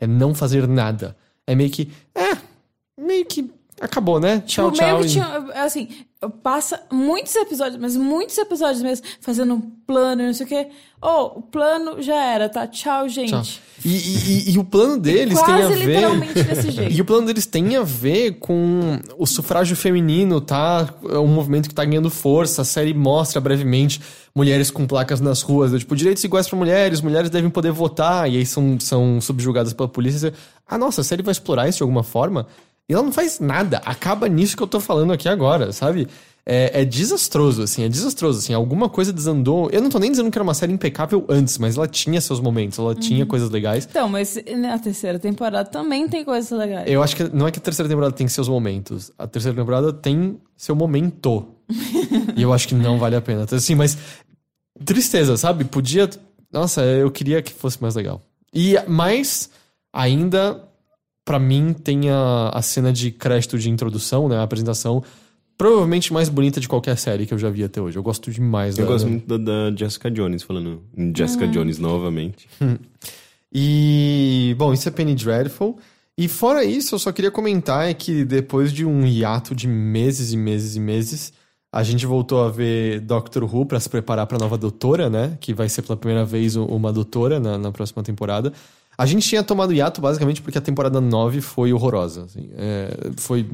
é não fazer nada. É meio que. É, meio que. Acabou, né? Tchau, tipo, meio tchau. que e- tinha, assim, passa muitos episódios, mas muitos episódios mesmo, fazendo um plano e não sei o quê. Oh, o plano já era, tá? Tchau, gente. Tchau. E, e- e- o plano deles tem a ver. literalmente desse jeito. E o plano deles tem a ver com o sufrágio feminino, tá? É um movimento que tá ganhando força. A série mostra brevemente mulheres com placas nas ruas, do tipo, direitos iguais para mulheres, mulheres devem poder votar, e aí são, são subjugadas pela polícia. Ah, nossa, a série vai explorar isso de alguma forma? E ela não faz nada. Acaba nisso que eu tô falando aqui agora, sabe? É, é desastroso, assim, é desastroso, assim. Alguma coisa desandou. Eu não tô nem dizendo que era uma série impecável antes, mas ela tinha seus momentos, ela tinha coisas legais. Então, mas na terceira temporada também tem coisas legais. Eu acho que não é que a terceira temporada tem seus momentos. A terceira temporada tem seu momento. e eu acho que não vale a pena. Assim, mas tristeza, sabe? Podia. Nossa, eu queria que fosse mais legal. E mais ainda, pra mim, tem a, a cena de crédito de introdução, né? A apresentação. Provavelmente mais bonita de qualquer série que eu já vi até hoje. Eu gosto demais Eu da- gosto muito da, da Jessica Jones, falando em Jessica Jones novamente. E, bom, isso é Penny Dreadful. E fora isso, eu só queria comentar é que depois de um hiato de meses e meses e meses, a gente voltou a ver Doctor Who pra se preparar pra nova doutora, né? Que vai ser pela primeira vez uma doutora na, na próxima temporada. A gente tinha tomado hiato basicamente porque a temporada 9 foi horrorosa. assim. É, foi,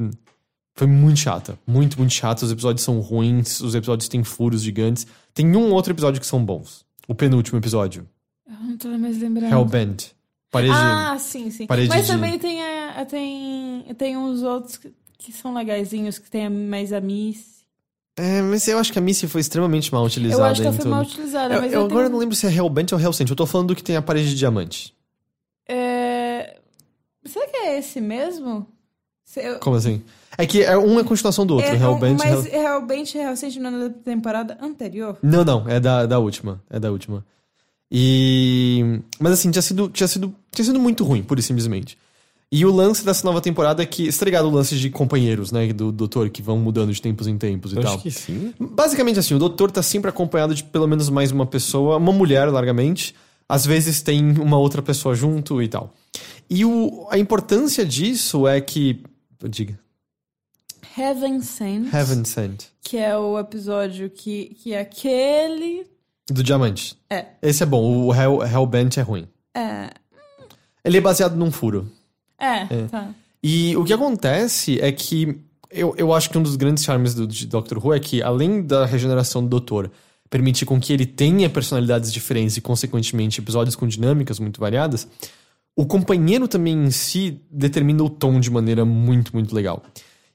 foi muito chata. Muito, muito chata. Os episódios são ruins, os episódios têm furos gigantes. Tem um outro episódio que são bons. O penúltimo episódio. Eu não tô mais lembrando. Hellbent. Parede. Ah, sim, sim. Parede Mas de- também tem, a, tem, tem uns outros que, que são legaisinhos, que tem mais a Miss. É, mas eu acho que a Missy foi extremamente mal utilizada. Eu acho que ela foi tudo. mal utilizada, Eu, mas eu eu agora tenho- não lembro se é Hellbent ou Hellsent. Eu tô falando do que tem a parede de diamante. É... Será que é esse mesmo? Se- eu- Como assim? É que é, um é continuação do outro. É, Hellbent mas Hell... realmente é na temporada anterior. Não, não. É da, da última. É da última. E... Mas assim, tinha sido, tinha, sido, tinha sido muito ruim, pura e simplesmente. E o lance dessa nova temporada é que... Você tá o lance de companheiros, né? Do doutor, que vão mudando de tempos em tempos e Eu tal. acho que sim. Basicamente assim, o doutor tá sempre acompanhado de pelo menos mais uma pessoa, uma mulher largamente. Às vezes tem uma outra pessoa junto e tal. E o, a importância disso é que. Diga. Heaven Sent, Heaven Sent. que é o episódio que, que é aquele... Do diamante. É. Esse é bom. O Hell, Hellbent é ruim. É, Ele é baseado num furo. é, tá. E o que acontece é que eu, eu acho que um dos grandes charmes do, de Doctor Who é que, além da regeneração do Doutor permitir com que ele tenha personalidades diferentes e, consequentemente, episódios com dinâmicas muito variadas, o companheiro também em si determina o tom de maneira muito, muito legal.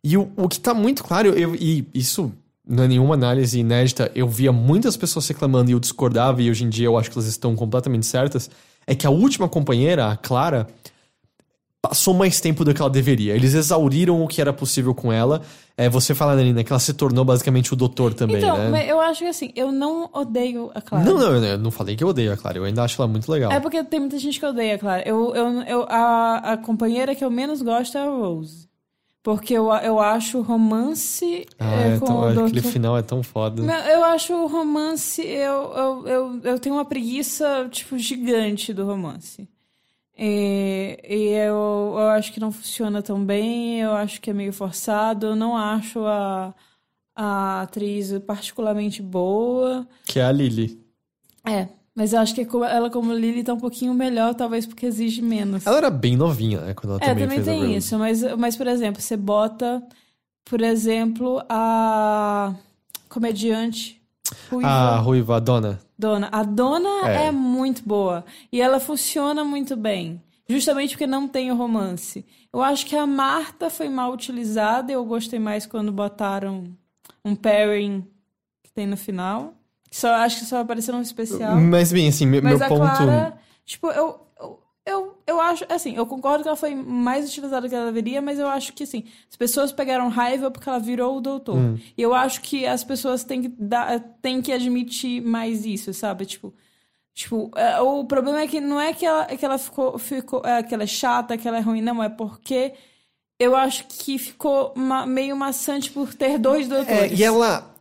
E o, o que tá muito claro, eu- e isso não é nenhuma análise inédita, eu via muitas pessoas reclamando e eu discordava, e hoje em dia eu acho que elas estão completamente certas, é que a última companheira, a Clara, passou mais tempo do que ela deveria. Eles exauriram o que era possível com ela. É, você fala, Nina, que ela se tornou basicamente o doutor também, então, né? mas eu acho que assim, eu não odeio a Clara. Não, não, eu não falei que eu odeio a Clara, eu ainda acho ela muito legal. É porque tem muita gente que odeia a Clara. Eu, eu, eu, a, a companheira que eu menos gosto é a Rose. Porque eu, eu acho o romance ah, é, é com tão, o aquele doutor... final é tão foda. Não, Eu acho o romance. Eu, eu, eu, eu tenho uma preguiça, tipo, gigante do romance. E, e eu, eu acho que não funciona tão bem, eu acho que é meio forçado, eu não acho a, a atriz particularmente boa. Que é a Lily. É, mas eu acho que ela, como Lily, tá um pouquinho melhor, talvez porque exige menos. Ela era bem novinha, né? Quando ela É, também, também fez tem isso, mas, mas, por exemplo, você bota, por exemplo, a comediante ruiva, A Ruiva, a Dona. Dona. A Dona É. é. muito boa e ela funciona muito bem, justamente porque não tem o romance. Eu acho que a Marta foi mal utilizada, eu gostei mais quando botaram um pairing que tem no final. Só, acho que só apareceu no especial. Mas bem, assim, meu, Mas meu ponto... Clara, tipo, eu, eu, eu, acho, assim, eu concordo que ela foi mais utilizada do que ela deveria, mas eu acho que, assim, as pessoas pegaram raiva porque ela virou o doutor. Hum. E eu acho que as pessoas têm que, dar, têm que admitir mais isso, sabe? Tipo, tipo é, o problema é que não é que ela, que ela ficou, ficou é, que ela é chata, que ela é ruim, não, é porque eu acho que ficou meio maçante por ter dois É, doutores. e ela...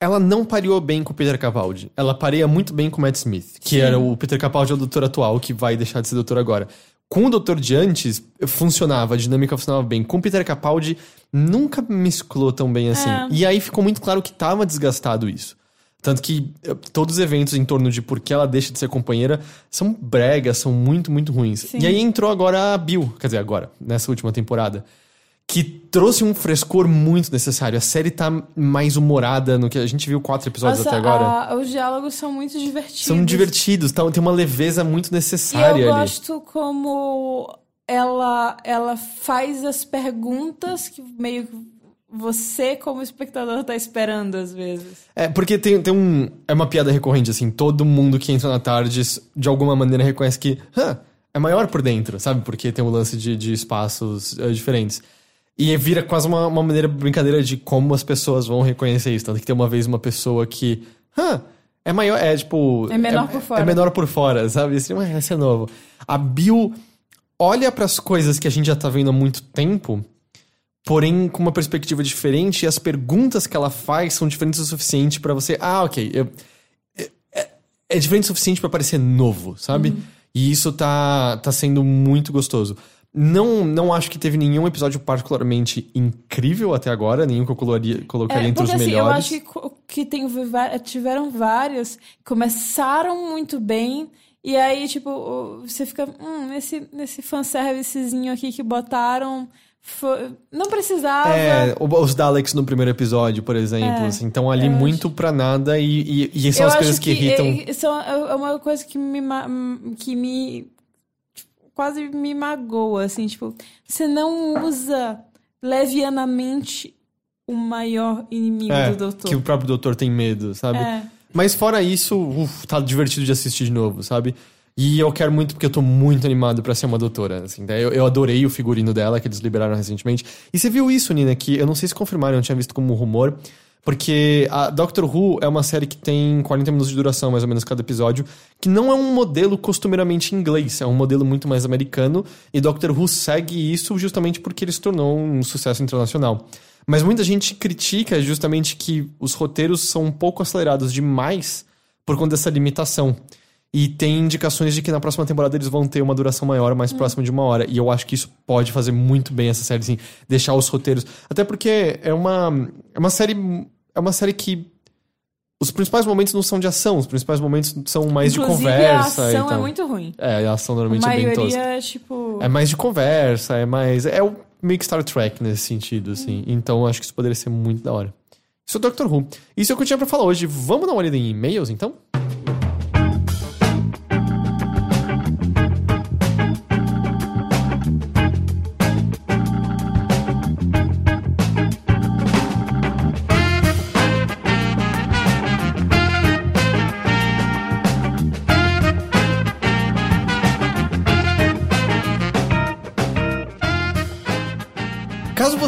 Ela não pareou bem com o Peter Capaldi. Ela pareia muito bem com o Matt Smith, que Sim. era o Peter Capaldi é o doutor atual, que vai deixar de ser doutor agora. Com o doutor de antes, funcionava, a dinâmica funcionava bem. Com o Peter Capaldi, nunca mesclou tão bem assim. É. E aí ficou muito claro que tava desgastado isso. Tanto que eh, todos os eventos em torno de por que ela deixa de ser companheira são bregas, são muito, muito ruins. Sim. E aí entrou agora a Bill, quer dizer, agora, nessa última temporada que trouxe um frescor muito necessário. A série tá mais humorada no que a gente viu quatro episódios Nossa, até agora. a- os diálogos são muito divertidos. São divertidos, tá, tem uma leveza muito E necessária eu ali. gosto como ela, ela faz as perguntas que meio que você, como espectador, tá esperando às vezes. É, porque tem, tem um. É uma piada recorrente, assim. Todo mundo que entra na tarde, de alguma maneira, reconhece que. "Hã, é maior por dentro, sabe? Porque tem o lance de, de espaços eh, diferentes. E vira quase uma, uma maneira brincadeira de como as pessoas vão reconhecer isso. Tanto que tem uma vez uma pessoa que. Hã? É maior. É tipo. É menor por fora. É menor por fora, sabe? Assim, esse é novo. A Bill olha pras coisas que a gente já tá vendo há muito tempo porém com uma perspectiva diferente, e as perguntas que ela faz são diferentes o suficiente pra você. Ah, ok. eu- é, é- é diferente o suficiente pra parecer novo, sabe? E isso tá, tá sendo muito gostoso. Não, não acho que teve nenhum episódio particularmente incrível até agora, nenhum que eu colocaria, colocaria É, entre os porque assim, eu melhores. acho que, que tem, tiveram vários que começaram muito bem. E aí, tipo, você fica, hum, nesse, nesse fanservicezinho aqui que botaram. foi- não precisava. É, os Daleks no primeiro episódio, por exemplo, É, assim, estão ali muito pra nada e, e, e são eu as acho coisas que, irritam. é- São, é uma coisa que me, que me quase me magoa, assim, tipo, você não usa levianamente o maior inimigo É, do doutor. que o próprio doutor tem medo, sabe? É. Mas fora isso, uf, tá divertido de assistir de novo, sabe? E eu quero muito porque eu tô muito animado pra ser uma doutora, assim. Daí Eu, eu adorei o figurino dela que eles liberaram recentemente. E você viu isso, Nina, que eu não sei se confirmaram, eu tinha visto como rumor, porque a Doctor Who é uma série que tem 40 minutos de duração, mais ou menos, cada episódio, que não é um modelo costumeiramente inglês, é um modelo muito mais americano, e Doctor Who segue isso justamente porque ele se tornou um sucesso internacional. Mas muita gente critica justamente que os roteiros são um pouco acelerados demais por conta dessa limitação. E tem indicações de que na próxima temporada eles vão ter uma duração maior, mais próxima de uma hora. E eu acho que isso pode fazer muito bem essa série, assim, deixar os roteiros. Até porque é uma, é uma série. É uma série que. Os principais momentos não são de ação, os principais momentos são mais de Inclusive, conversa. a ação é muito ruim. É, a ação A normalmente é bem tosca. é tipo. É mais de conversa, é mais. É o meio que Star Trek nesse sentido, assim. Então eu acho que isso poderia ser muito da hora. Isso é o Doctor Who. Isso é o que eu tinha pra falar hoje. Vamos dar uma olhada em e-mails, então?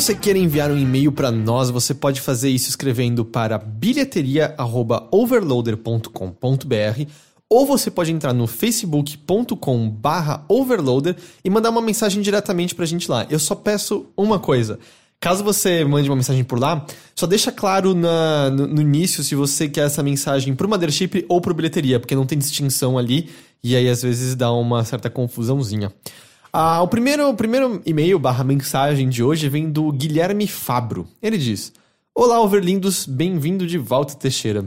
Você queira enviar um e-mail para nós, você pode fazer isso escrevendo para bilheteria@overloader.com.br ou você pode entrar no facebook.com/overloader e mandar uma mensagem diretamente pra gente lá. Eu só peço uma coisa. Caso você mande uma mensagem por lá, só deixa claro na- no, no início se você quer essa mensagem pro Mothership ou pro bilheteria, porque não tem distinção ali e aí às vezes dá uma certa confusãozinha. Ah, o primeiro, o primeiro e-mail barra mensagem de hoje vem do Guilherme Fabro. Ele diz: Olá, overlindos, bem-vindo de volta, Teixeira.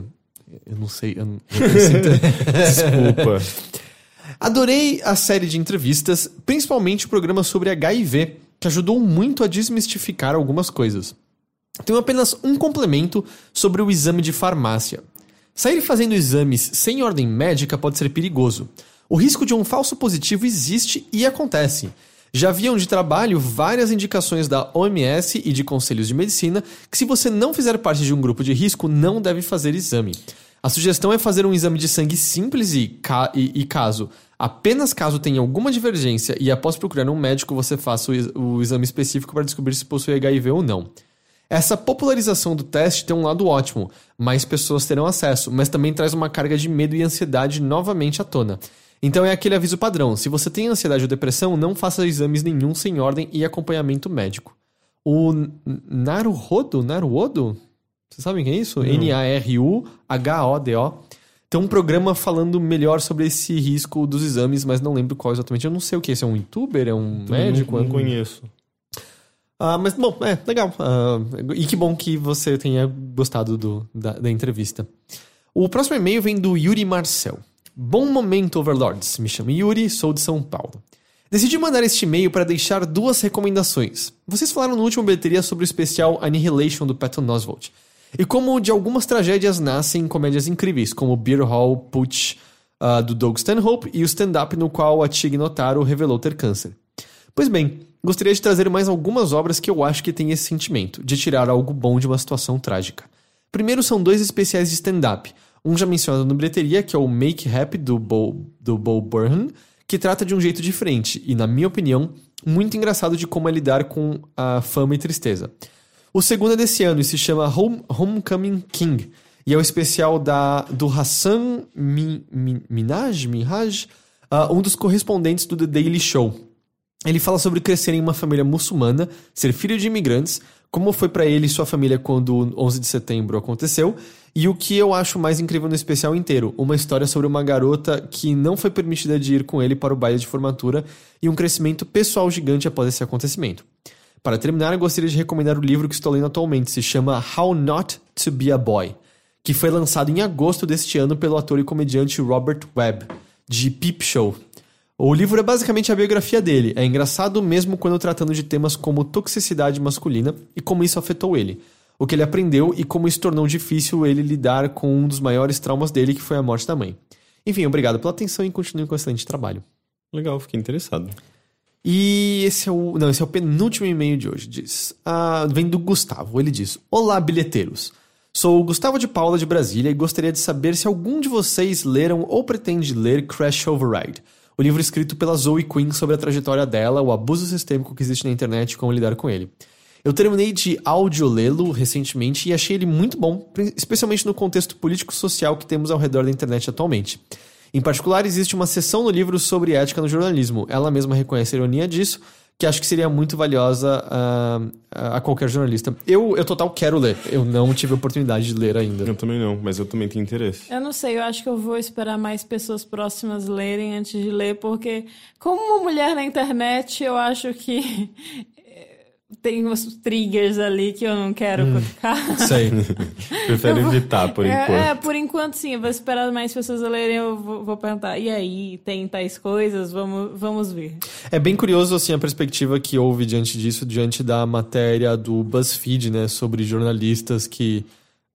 Eu não sei, eu não, eu Desculpa. Adorei a série de entrevistas, principalmente o programa sobre HIV, que ajudou muito a desmistificar algumas coisas. Tenho apenas um complemento sobre o exame de farmácia. Sair fazendo exames sem ordem médica pode ser perigoso. O risco de um falso positivo existe e acontece. Já vi onde trabalho várias indicações da OMS e de conselhos de medicina que, se você não fizer parte de um grupo de risco, não deve fazer exame. A sugestão é fazer um exame de sangue simples e, ca- e- e caso, apenas caso tenha alguma divergência e após procurar um médico, você faça o, o exame específico para descobrir se possui HIV ou não. Essa popularização do teste tem um lado ótimo, mais pessoas terão acesso, mas também traz uma carga de medo e ansiedade novamente à tona. Então é aquele aviso padrão: se você tem ansiedade ou depressão, não faça exames nenhum sem ordem e acompanhamento médico. O Naruhodo, Naruhodo? Vocês sabem quem é isso? N-A-R-U-H-O-D-O. Tem um programa falando melhor sobre esse risco dos exames, mas não lembro qual exatamente. Eu não sei o que é. Esse é um youtuber? É um médico? Não, é não um... conheço. Ah, mas, bom, é, legal. Ah, e que bom que você tenha gostado do, da, da entrevista. O próximo e-mail vem do Yuri Marcel. Bom momento, Overlords. Me chamo Yuri, sou de São Paulo. Decidi mandar este e-mail para deixar duas recomendações. Vocês falaram no último bilheteria sobre o especial Annihilation do Patton Oswalt. E como de algumas tragédias nascem comédias incríveis, como Beer Hall Putsch ah, do Doug Stanhope e o stand-up no qual a Tig Notaro revelou ter câncer. Pois bem, gostaria de trazer mais algumas obras que eu acho que têm esse sentimento, de tirar algo bom de uma situação trágica. Primeiro são dois especiais de stand-up. Um já mencionado no bilheteria, que é o Make Happy do Bo, do Bo Burnham, que trata de um jeito diferente e, na minha opinião, muito engraçado de como é lidar com a fama e tristeza. O segundo é desse ano e se chama Home, Homecoming King, e é o especial da, do Hassan Mi, Mi- Minaj, Minhaj, ah, um dos correspondentes do The Daily Show. Ele fala sobre crescer em uma família muçulmana, ser filho de imigrantes, como foi pra ele e sua família quando o 11 de setembro aconteceu, e o que eu acho mais incrível no especial inteiro, uma história sobre uma garota que não foi permitida de ir com ele para o baile de formatura e um crescimento pessoal gigante após esse acontecimento. Para terminar, eu gostaria de recomendar o livro que estou lendo atualmente, se chama How Not to Be a Boy, que foi lançado em agosto deste ano pelo ator e comediante Robert Webb, de Peep Show. O livro é basicamente a biografia dele. É engraçado mesmo quando tratando de temas como toxicidade masculina e como isso afetou ele. O que ele aprendeu e como isso tornou difícil ele lidar com um dos maiores traumas dele, que foi a morte da mãe. Enfim, obrigado pela atenção e continue com o excelente trabalho. Legal, fiquei interessado. E esse é o. Não, esse é o penúltimo e-mail de hoje. Diz. Ah, vem do Gustavo. Ele diz: Olá, bilheteiros. Sou o Gustavo de Paula de Brasília e gostaria de saber se algum de vocês leram ou pretende ler Crash Override, o livro escrito pela Zoe Quinn sobre a trajetória dela, o abuso sistêmico que existe na internet e como lidar com ele. Eu terminei de audiolê-lo recentemente e achei ele muito bom, especialmente no contexto político-social que temos ao redor da internet atualmente. Em particular, existe uma seção no livro sobre ética no jornalismo. Ela mesma reconhece a ironia disso, que acho que seria muito valiosa ah, a, qualquer jornalista. Eu, eu total quero ler. Eu não tive a oportunidade de ler ainda. Eu também não, mas eu também tenho interesse. Eu não sei, eu acho que eu vou esperar mais pessoas próximas lerem antes de ler, porque como uma mulher na internet, eu acho que tem uns triggers ali que eu não quero colocar. Sei. Prefere Eu vou- evitar por é, enquanto. É, por enquanto sim, eu vou esperar mais pessoas lerem, eu vou, vou perguntar, e aí, tem tais coisas? Vamos, vamos ver. É bem curioso assim a perspectiva que houve diante disso, diante da matéria do BuzzFeed, né, sobre jornalistas que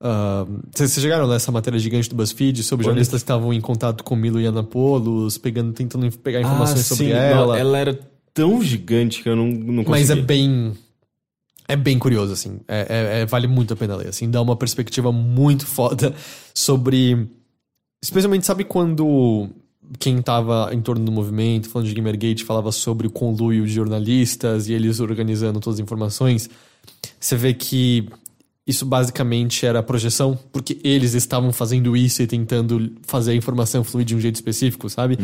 ah, Vocês vocês chegaram nessa matéria gigante do BuzzFeed sobre Olha. jornalistas que estavam em contato com Milo Yiannopoulos, pegando, tentando pegar informações sobre sim. Não, ela. ela era tão gigante que eu não, não consegui. Mas é bem. É bem curioso, assim. É, é- é- vale muito a pena ler, assim. Dá uma perspectiva muito foda sobre. Especialmente, sabe quando quem tava em torno do movimento, falando de Gamergate, falava sobre o conluio de jornalistas e eles organizando todas as informações. Você vê que isso basicamente era projeção, porque eles estavam fazendo isso e tentando fazer a informação fluir de um jeito específico, sabe?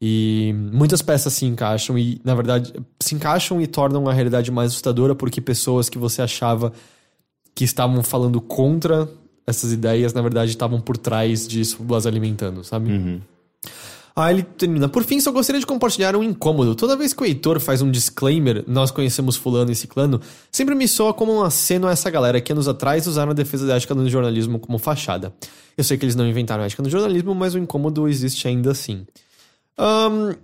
E muitas peças se encaixam e, na verdade, se encaixam e tornam a realidade mais assustadora porque pessoas que você achava que estavam falando contra essas ideias, na verdade, estavam por trás disso, as alimentando, sabe? Ah, ele termina. Por fim, só gostaria de compartilhar um incômodo. Toda vez que o Heitor faz um disclaimer, nós conhecemos fulano e ciclano, sempre me soa como um aceno a essa galera que anos atrás usaram a defesa da ética no jornalismo como fachada. Eu sei que eles não inventaram a ética no jornalismo, mas o incômodo existe ainda assim. Ahn,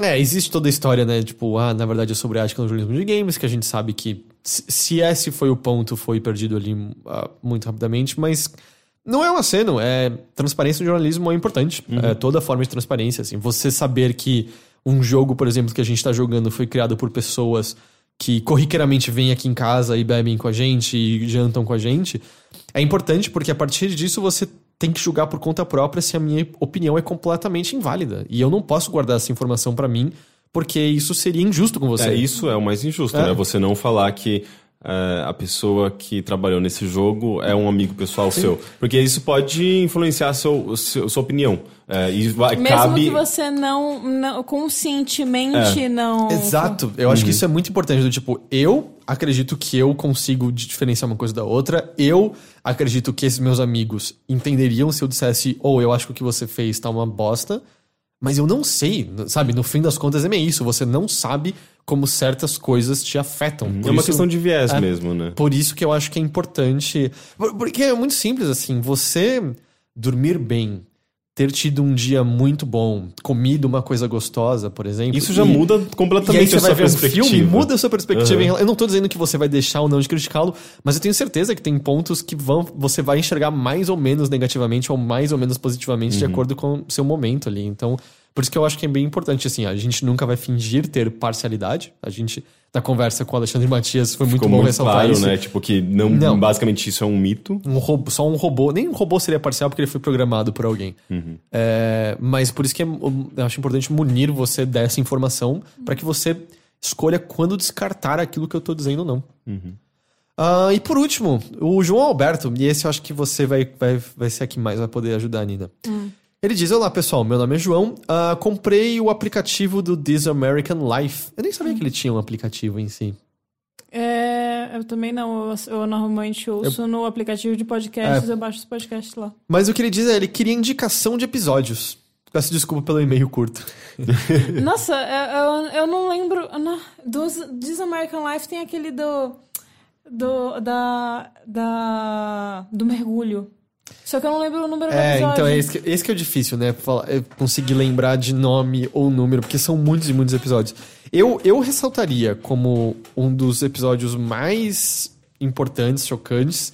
é, existe toda a história, né? Tipo, ah, na verdade é sobre a ética no jornalismo de games, que a gente sabe que se se esse foi o ponto, foi perdido ali ah, muito rapidamente, mas não é um aceno, é transparência no jornalismo é importante. É toda forma de transparência, assim. Você saber que um jogo, por exemplo, que a gente tá jogando foi criado por pessoas que corriqueiramente vêm aqui em casa e bebem com a gente e jantam com a gente, é importante porque a partir disso você tem que julgar por conta própria se a minha opinião é completamente inválida. E eu não posso guardar essa informação pra mim porque isso seria injusto com você. É, isso é o mais injusto, É. né? Você não falar que é, a pessoa que trabalhou nesse jogo é um amigo pessoal seu. Porque isso pode influenciar seu, seu- sua opinião. É, e vai, Mesmo cabe... que você não, não conscientemente não. Exato. Eu acho que isso é muito importante. Do tipo, eu acredito que eu consigo diferenciar uma coisa da outra. Eu acredito que esses meus amigos entenderiam se eu dissesse, ou eu acho que o que você fez tá uma bosta. Mas eu não sei, sabe? No fim das contas é meio isso. Você não sabe como certas coisas te afetam. Por É uma isso- questão de viés É. mesmo, né? Por isso que eu acho que é importante. por- Porque é muito simples, assim. Você dormir bem, ter tido um dia muito bom, comido uma coisa gostosa, por exemplo. Isso já e- muda completamente a sua ver um perspectiva. filme, muda a sua perspectiva. Uhum. em Eu não tô dizendo que você vai deixar ou não de criticá-lo, mas eu tenho certeza que tem pontos que vão, você vai enxergar mais ou menos negativamente ou mais ou menos positivamente Uhum. de acordo com o seu momento ali. Então, por isso que eu acho que é bem importante, assim, a gente nunca vai fingir ter parcialidade. A gente, na conversa com o Alexandre Matias, foi muito Ficou bom muito ressaltar claro, isso. né? Tipo, que não, Não. basicamente isso é um mito. Um robô, só um robô. Nem um robô seria parcial porque ele foi programado por alguém. É, mas por isso que é- eu acho importante munir você dessa informação para que você escolha quando descartar aquilo que eu tô dizendo ou não. Ah, e por último, o João Alberto, e esse eu acho que você vai, vai, vai ser a que mais vai poder ajudar a Nina. Ele diz: Olá pessoal, meu nome é João. Ah, comprei o aplicativo do This American Life. Eu nem sabia que ele tinha um aplicativo em si. É, eu também não. Eu, eu normalmente ouço no aplicativo de podcasts, eu baixo os podcasts lá. Mas o que ele diz é: ele queria indicação de episódios. Peço desculpa pelo e-mail curto. Nossa, eu, eu, eu não lembro. Não, dos, This American Life tem aquele do. do da, da. do mergulho. Só que eu não lembro o número do É, episódio. então é esse que, esse que é o difícil, né? Falar- é conseguir lembrar de nome ou número, porque são muitos e muitos episódios. Eu, eu ressaltaria como um dos episódios mais importantes, chocantes,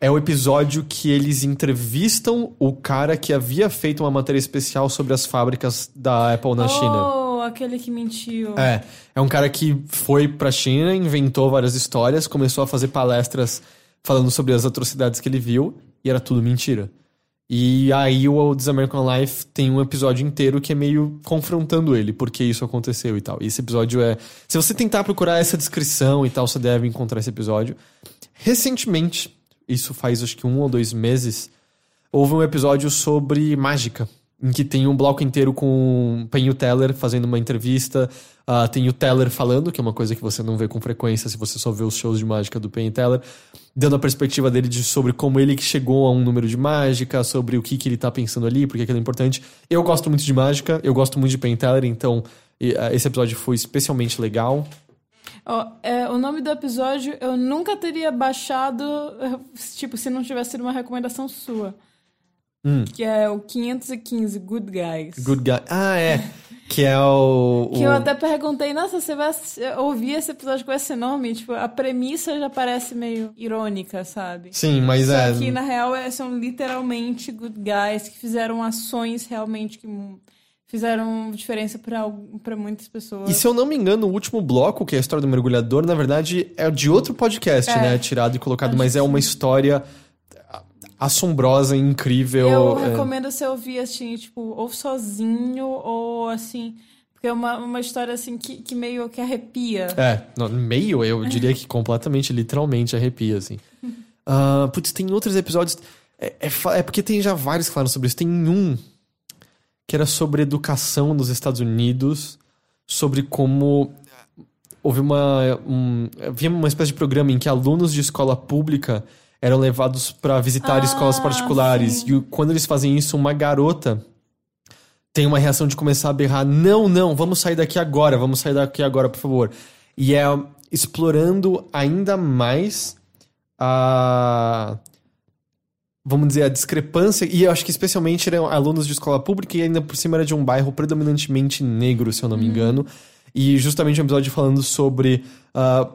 é o episódio que eles entrevistam o cara que havia feito uma matéria especial sobre as fábricas da Apple na China. Oh, aquele que mentiu. É, é um cara que foi pra China, inventou várias histórias, começou a fazer palestras falando sobre as atrocidades que ele viu, e era tudo mentira. E aí o This American Life tem um episódio inteiro que é meio confrontando ele, porque isso aconteceu e tal. E esse episódio é. Se você tentar procurar essa descrição e tal, você deve encontrar esse episódio. Recentemente, isso faz acho que um ou dois meses, houve um episódio sobre mágica. Em que tem um bloco inteiro com Penny Teller fazendo uma entrevista. Ah, tem o Teller falando, que é uma coisa que você não vê com frequência se você só vê os shows de mágica do Penny Teller. Dando a perspectiva dele de, sobre como ele que chegou a um número de mágica, sobre o que, que ele tá pensando ali, porque aquilo é importante. Eu gosto muito de mágica, eu gosto muito de Penny Teller, então ah, esse episódio foi especialmente legal. Ó, é, o nome do episódio eu nunca teria baixado, tipo, se não tivesse sido uma recomendação sua. Que é o 515 Good Guys. Good Guy. Ah, é. Que é o. Que o- eu até perguntei, nossa, você vai ouvir esse episódio com esse nome? Tipo, a premissa já parece meio irônica, sabe? Sim, mas Só é. que, na real, é- são literalmente good guys que fizeram ações realmente que fizeram diferença pra muitas pessoas. E se eu não me engano, o último bloco, que é a história do mergulhador, na verdade é de outro podcast, É. né? Tirado e colocado, mas que é uma história. Assombrosa, incrível. Eu é, recomendo você ouvir, assim, tipo, ou sozinho, ou assim. Porque é uma, uma história, assim, que, que meio que arrepia. É, no meio eu diria que completamente, literalmente arrepia, assim. Ah, putz, tem outros episódios. É, é é porque tem já vários que falaram sobre isso. Tem um que era sobre educação nos Estados Unidos, sobre como houve uma. Um, havia uma espécie de programa em que alunos de escola pública eram levados para visitar Ah, escolas particulares. sim. E quando eles fazem isso, uma garota tem uma reação de começar a berrar: não, não, vamos sair daqui agora, vamos sair daqui agora, por favor. E é explorando ainda mais a. Vamos dizer, a discrepância. E eu acho que especialmente eram alunos de escola pública e ainda por cima era de um bairro predominantemente negro, se eu não me engano. E justamente um episódio falando sobre ah,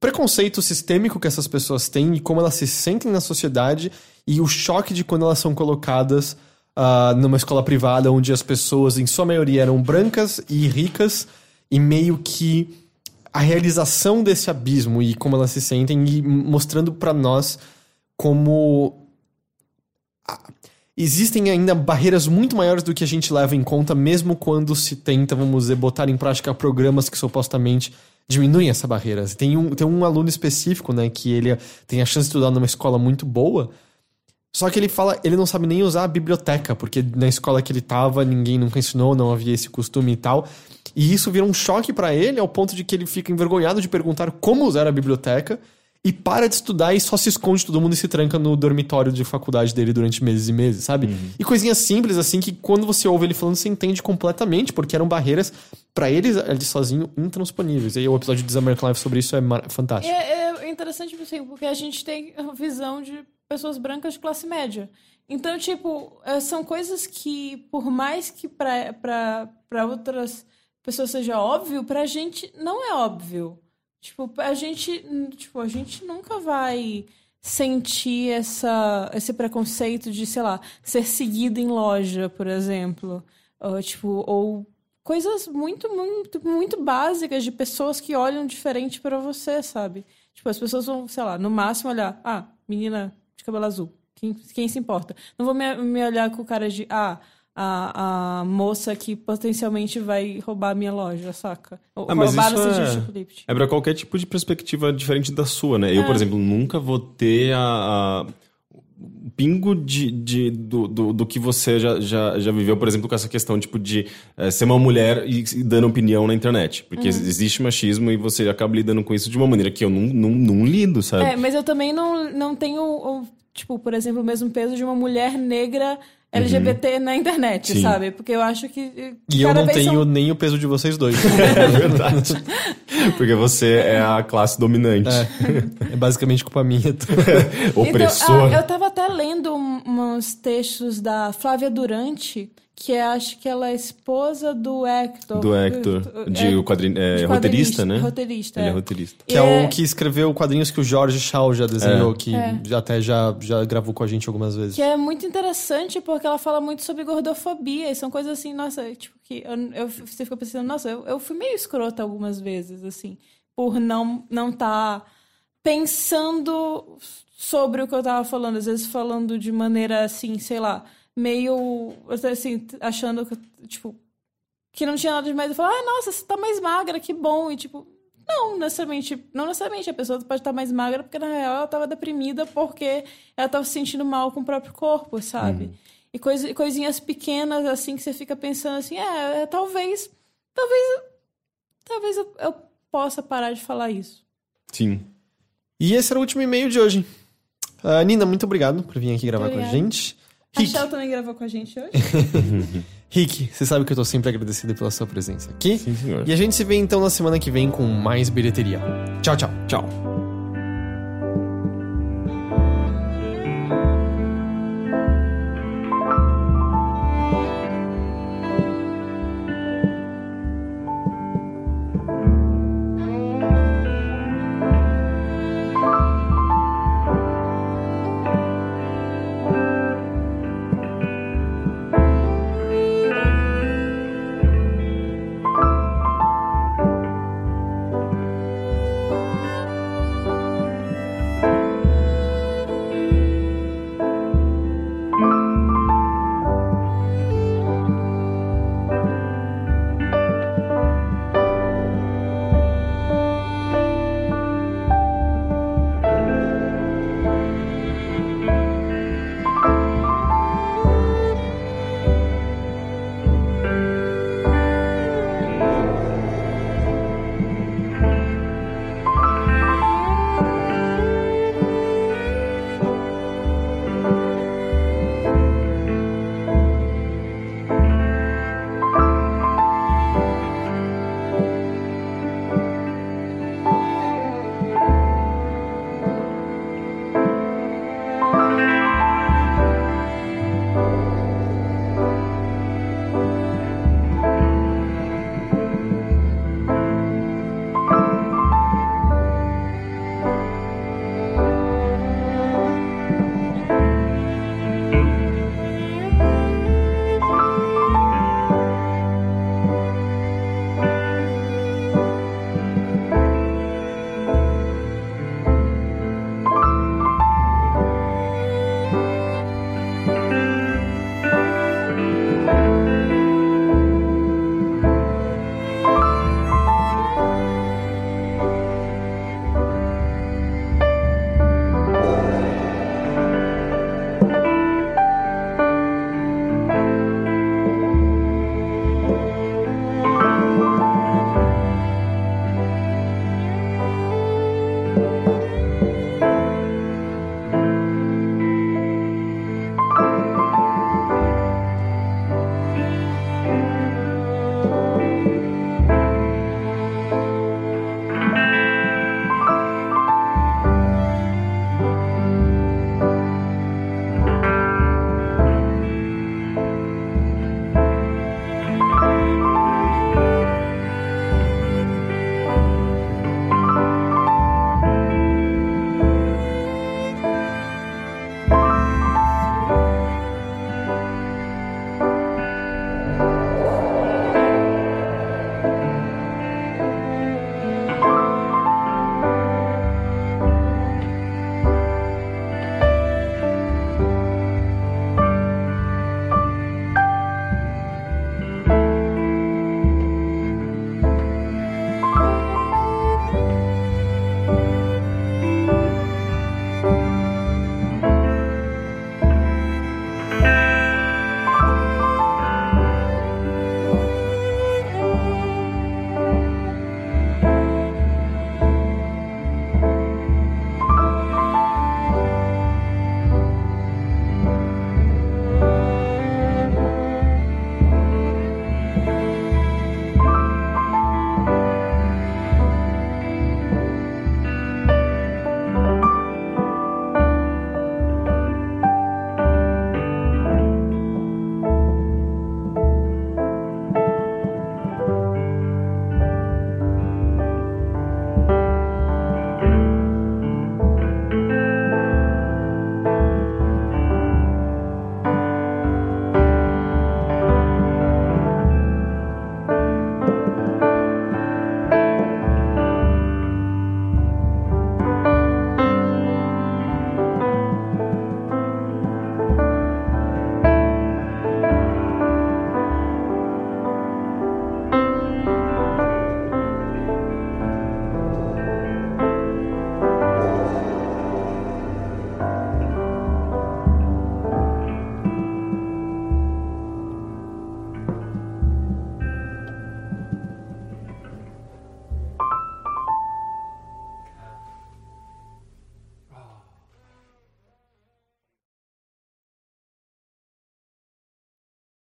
preconceito sistêmico que essas pessoas têm e como elas se sentem na sociedade e o choque de quando elas são colocadas ah, numa escola privada onde as pessoas, em sua maioria, eram brancas e ricas e meio que a realização desse abismo e como elas se sentem e mostrando pra nós como existem ainda barreiras muito maiores do que a gente leva em conta, mesmo quando se tenta, vamos dizer, botar em prática programas que supostamente diminuem essa barreira. Tem um, tem um aluno específico, né, que ele tem a chance de estudar numa escola muito boa, só que ele fala, ele não sabe nem usar a biblioteca, porque na escola que ele tava, ninguém nunca ensinou, não havia esse costume e tal. E isso vira um choque pra ele, ao ponto de que ele fica envergonhado de perguntar como usar a biblioteca e para de estudar e só se esconde de todo mundo e se tranca no dormitório de faculdade dele durante meses e meses, sabe? E coisinhas simples assim que quando você ouve ele falando, você entende completamente, porque eram barreiras pra ele, ele sozinho intransponíveis. E aí o episódio de This American Life sobre isso é mar- fantástico. É, é interessante assim, porque a gente tem a visão de pessoas brancas de classe média. Então, tipo, é, são coisas que, por mais que pra outras pessoas seja óbvio, pra gente não é óbvio. Tipo, a gente, tipo, a gente nunca vai sentir essa, esse preconceito de, sei lá, ser seguido em loja, por exemplo. Ou, tipo, ou coisas muito, muito, muito básicas de pessoas que olham diferente pra você, sabe? Tipo, as pessoas vão, sei lá, no máximo olhar, ah, menina de cabelo azul. Quem, quem se importa? Não vou me, me olhar com cara de, ah, a, a moça que potencialmente vai roubar a minha loja, saca? Ou Ah, mas roubar isso no é- sentido shoplift. É pra qualquer tipo de perspectiva diferente da sua, né? Eu, É. por exemplo, nunca vou ter a, a- o pingo de, de- do, do, do que você já, já, já viveu, por exemplo, com essa questão, tipo, de eh, ser uma mulher e, e dando opinião na internet. Porque Uhum. existe machismo e você acaba lidando com isso de uma maneira que eu não, não, não lido, sabe? É, mas eu também não, não tenho, tipo, por exemplo, o mesmo peso de uma mulher negra LGBT na internet, Sim. sabe? Porque eu acho que. E eu não tenho são- nem o peso de vocês dois. É verdade. Porque você é a classe dominante. É basicamente culpa minha. Opressor. Então, ah, eu tava até lendo um- uns textos da Flávia Durante, que é, acho que ela é esposa do Hector. Do Hector. De É, quadrin... é, de roteirista, né? Roteirista, Ele é é. roteirista. Que é É. o que escreveu quadrinhos que o Jorge Shaw já desenhou, É. que É. até já, já gravou com a gente algumas vezes. Que é muito interessante porque ela fala muito sobre gordofobia e são coisas assim, nossa, tipo, que eu, eu, você fica pensando, nossa, eu, eu fui meio escrota algumas vezes, assim, por não não tá pensando sobre o que eu tava falando, às vezes falando de maneira assim, sei lá, meio assim, achando que, tipo, que não tinha nada demais. Eu falo, ah, nossa, você tá mais magra, que bom. E tipo, não necessariamente, não necessariamente a pessoa pode estar mais magra, porque na real ela tava deprimida porque ela tava se sentindo mal com o próprio corpo, sabe? E coisa, coisinhas pequenas assim que você fica pensando assim, é, é, talvez, talvez, talvez eu, eu possa parar de falar isso. Sim. E esse era o último e-mail de hoje. Ah, Nina, muito obrigado por vir aqui gravar com a Obrigada. gente. A Rick, Shell também gravou com a gente hoje. Rick, você sabe que eu tô sempre agradecido pela sua presença aqui. Sim, senhor. E a gente se vê então na semana que vem com mais bilheteria. Tchau, tchau. Tchau.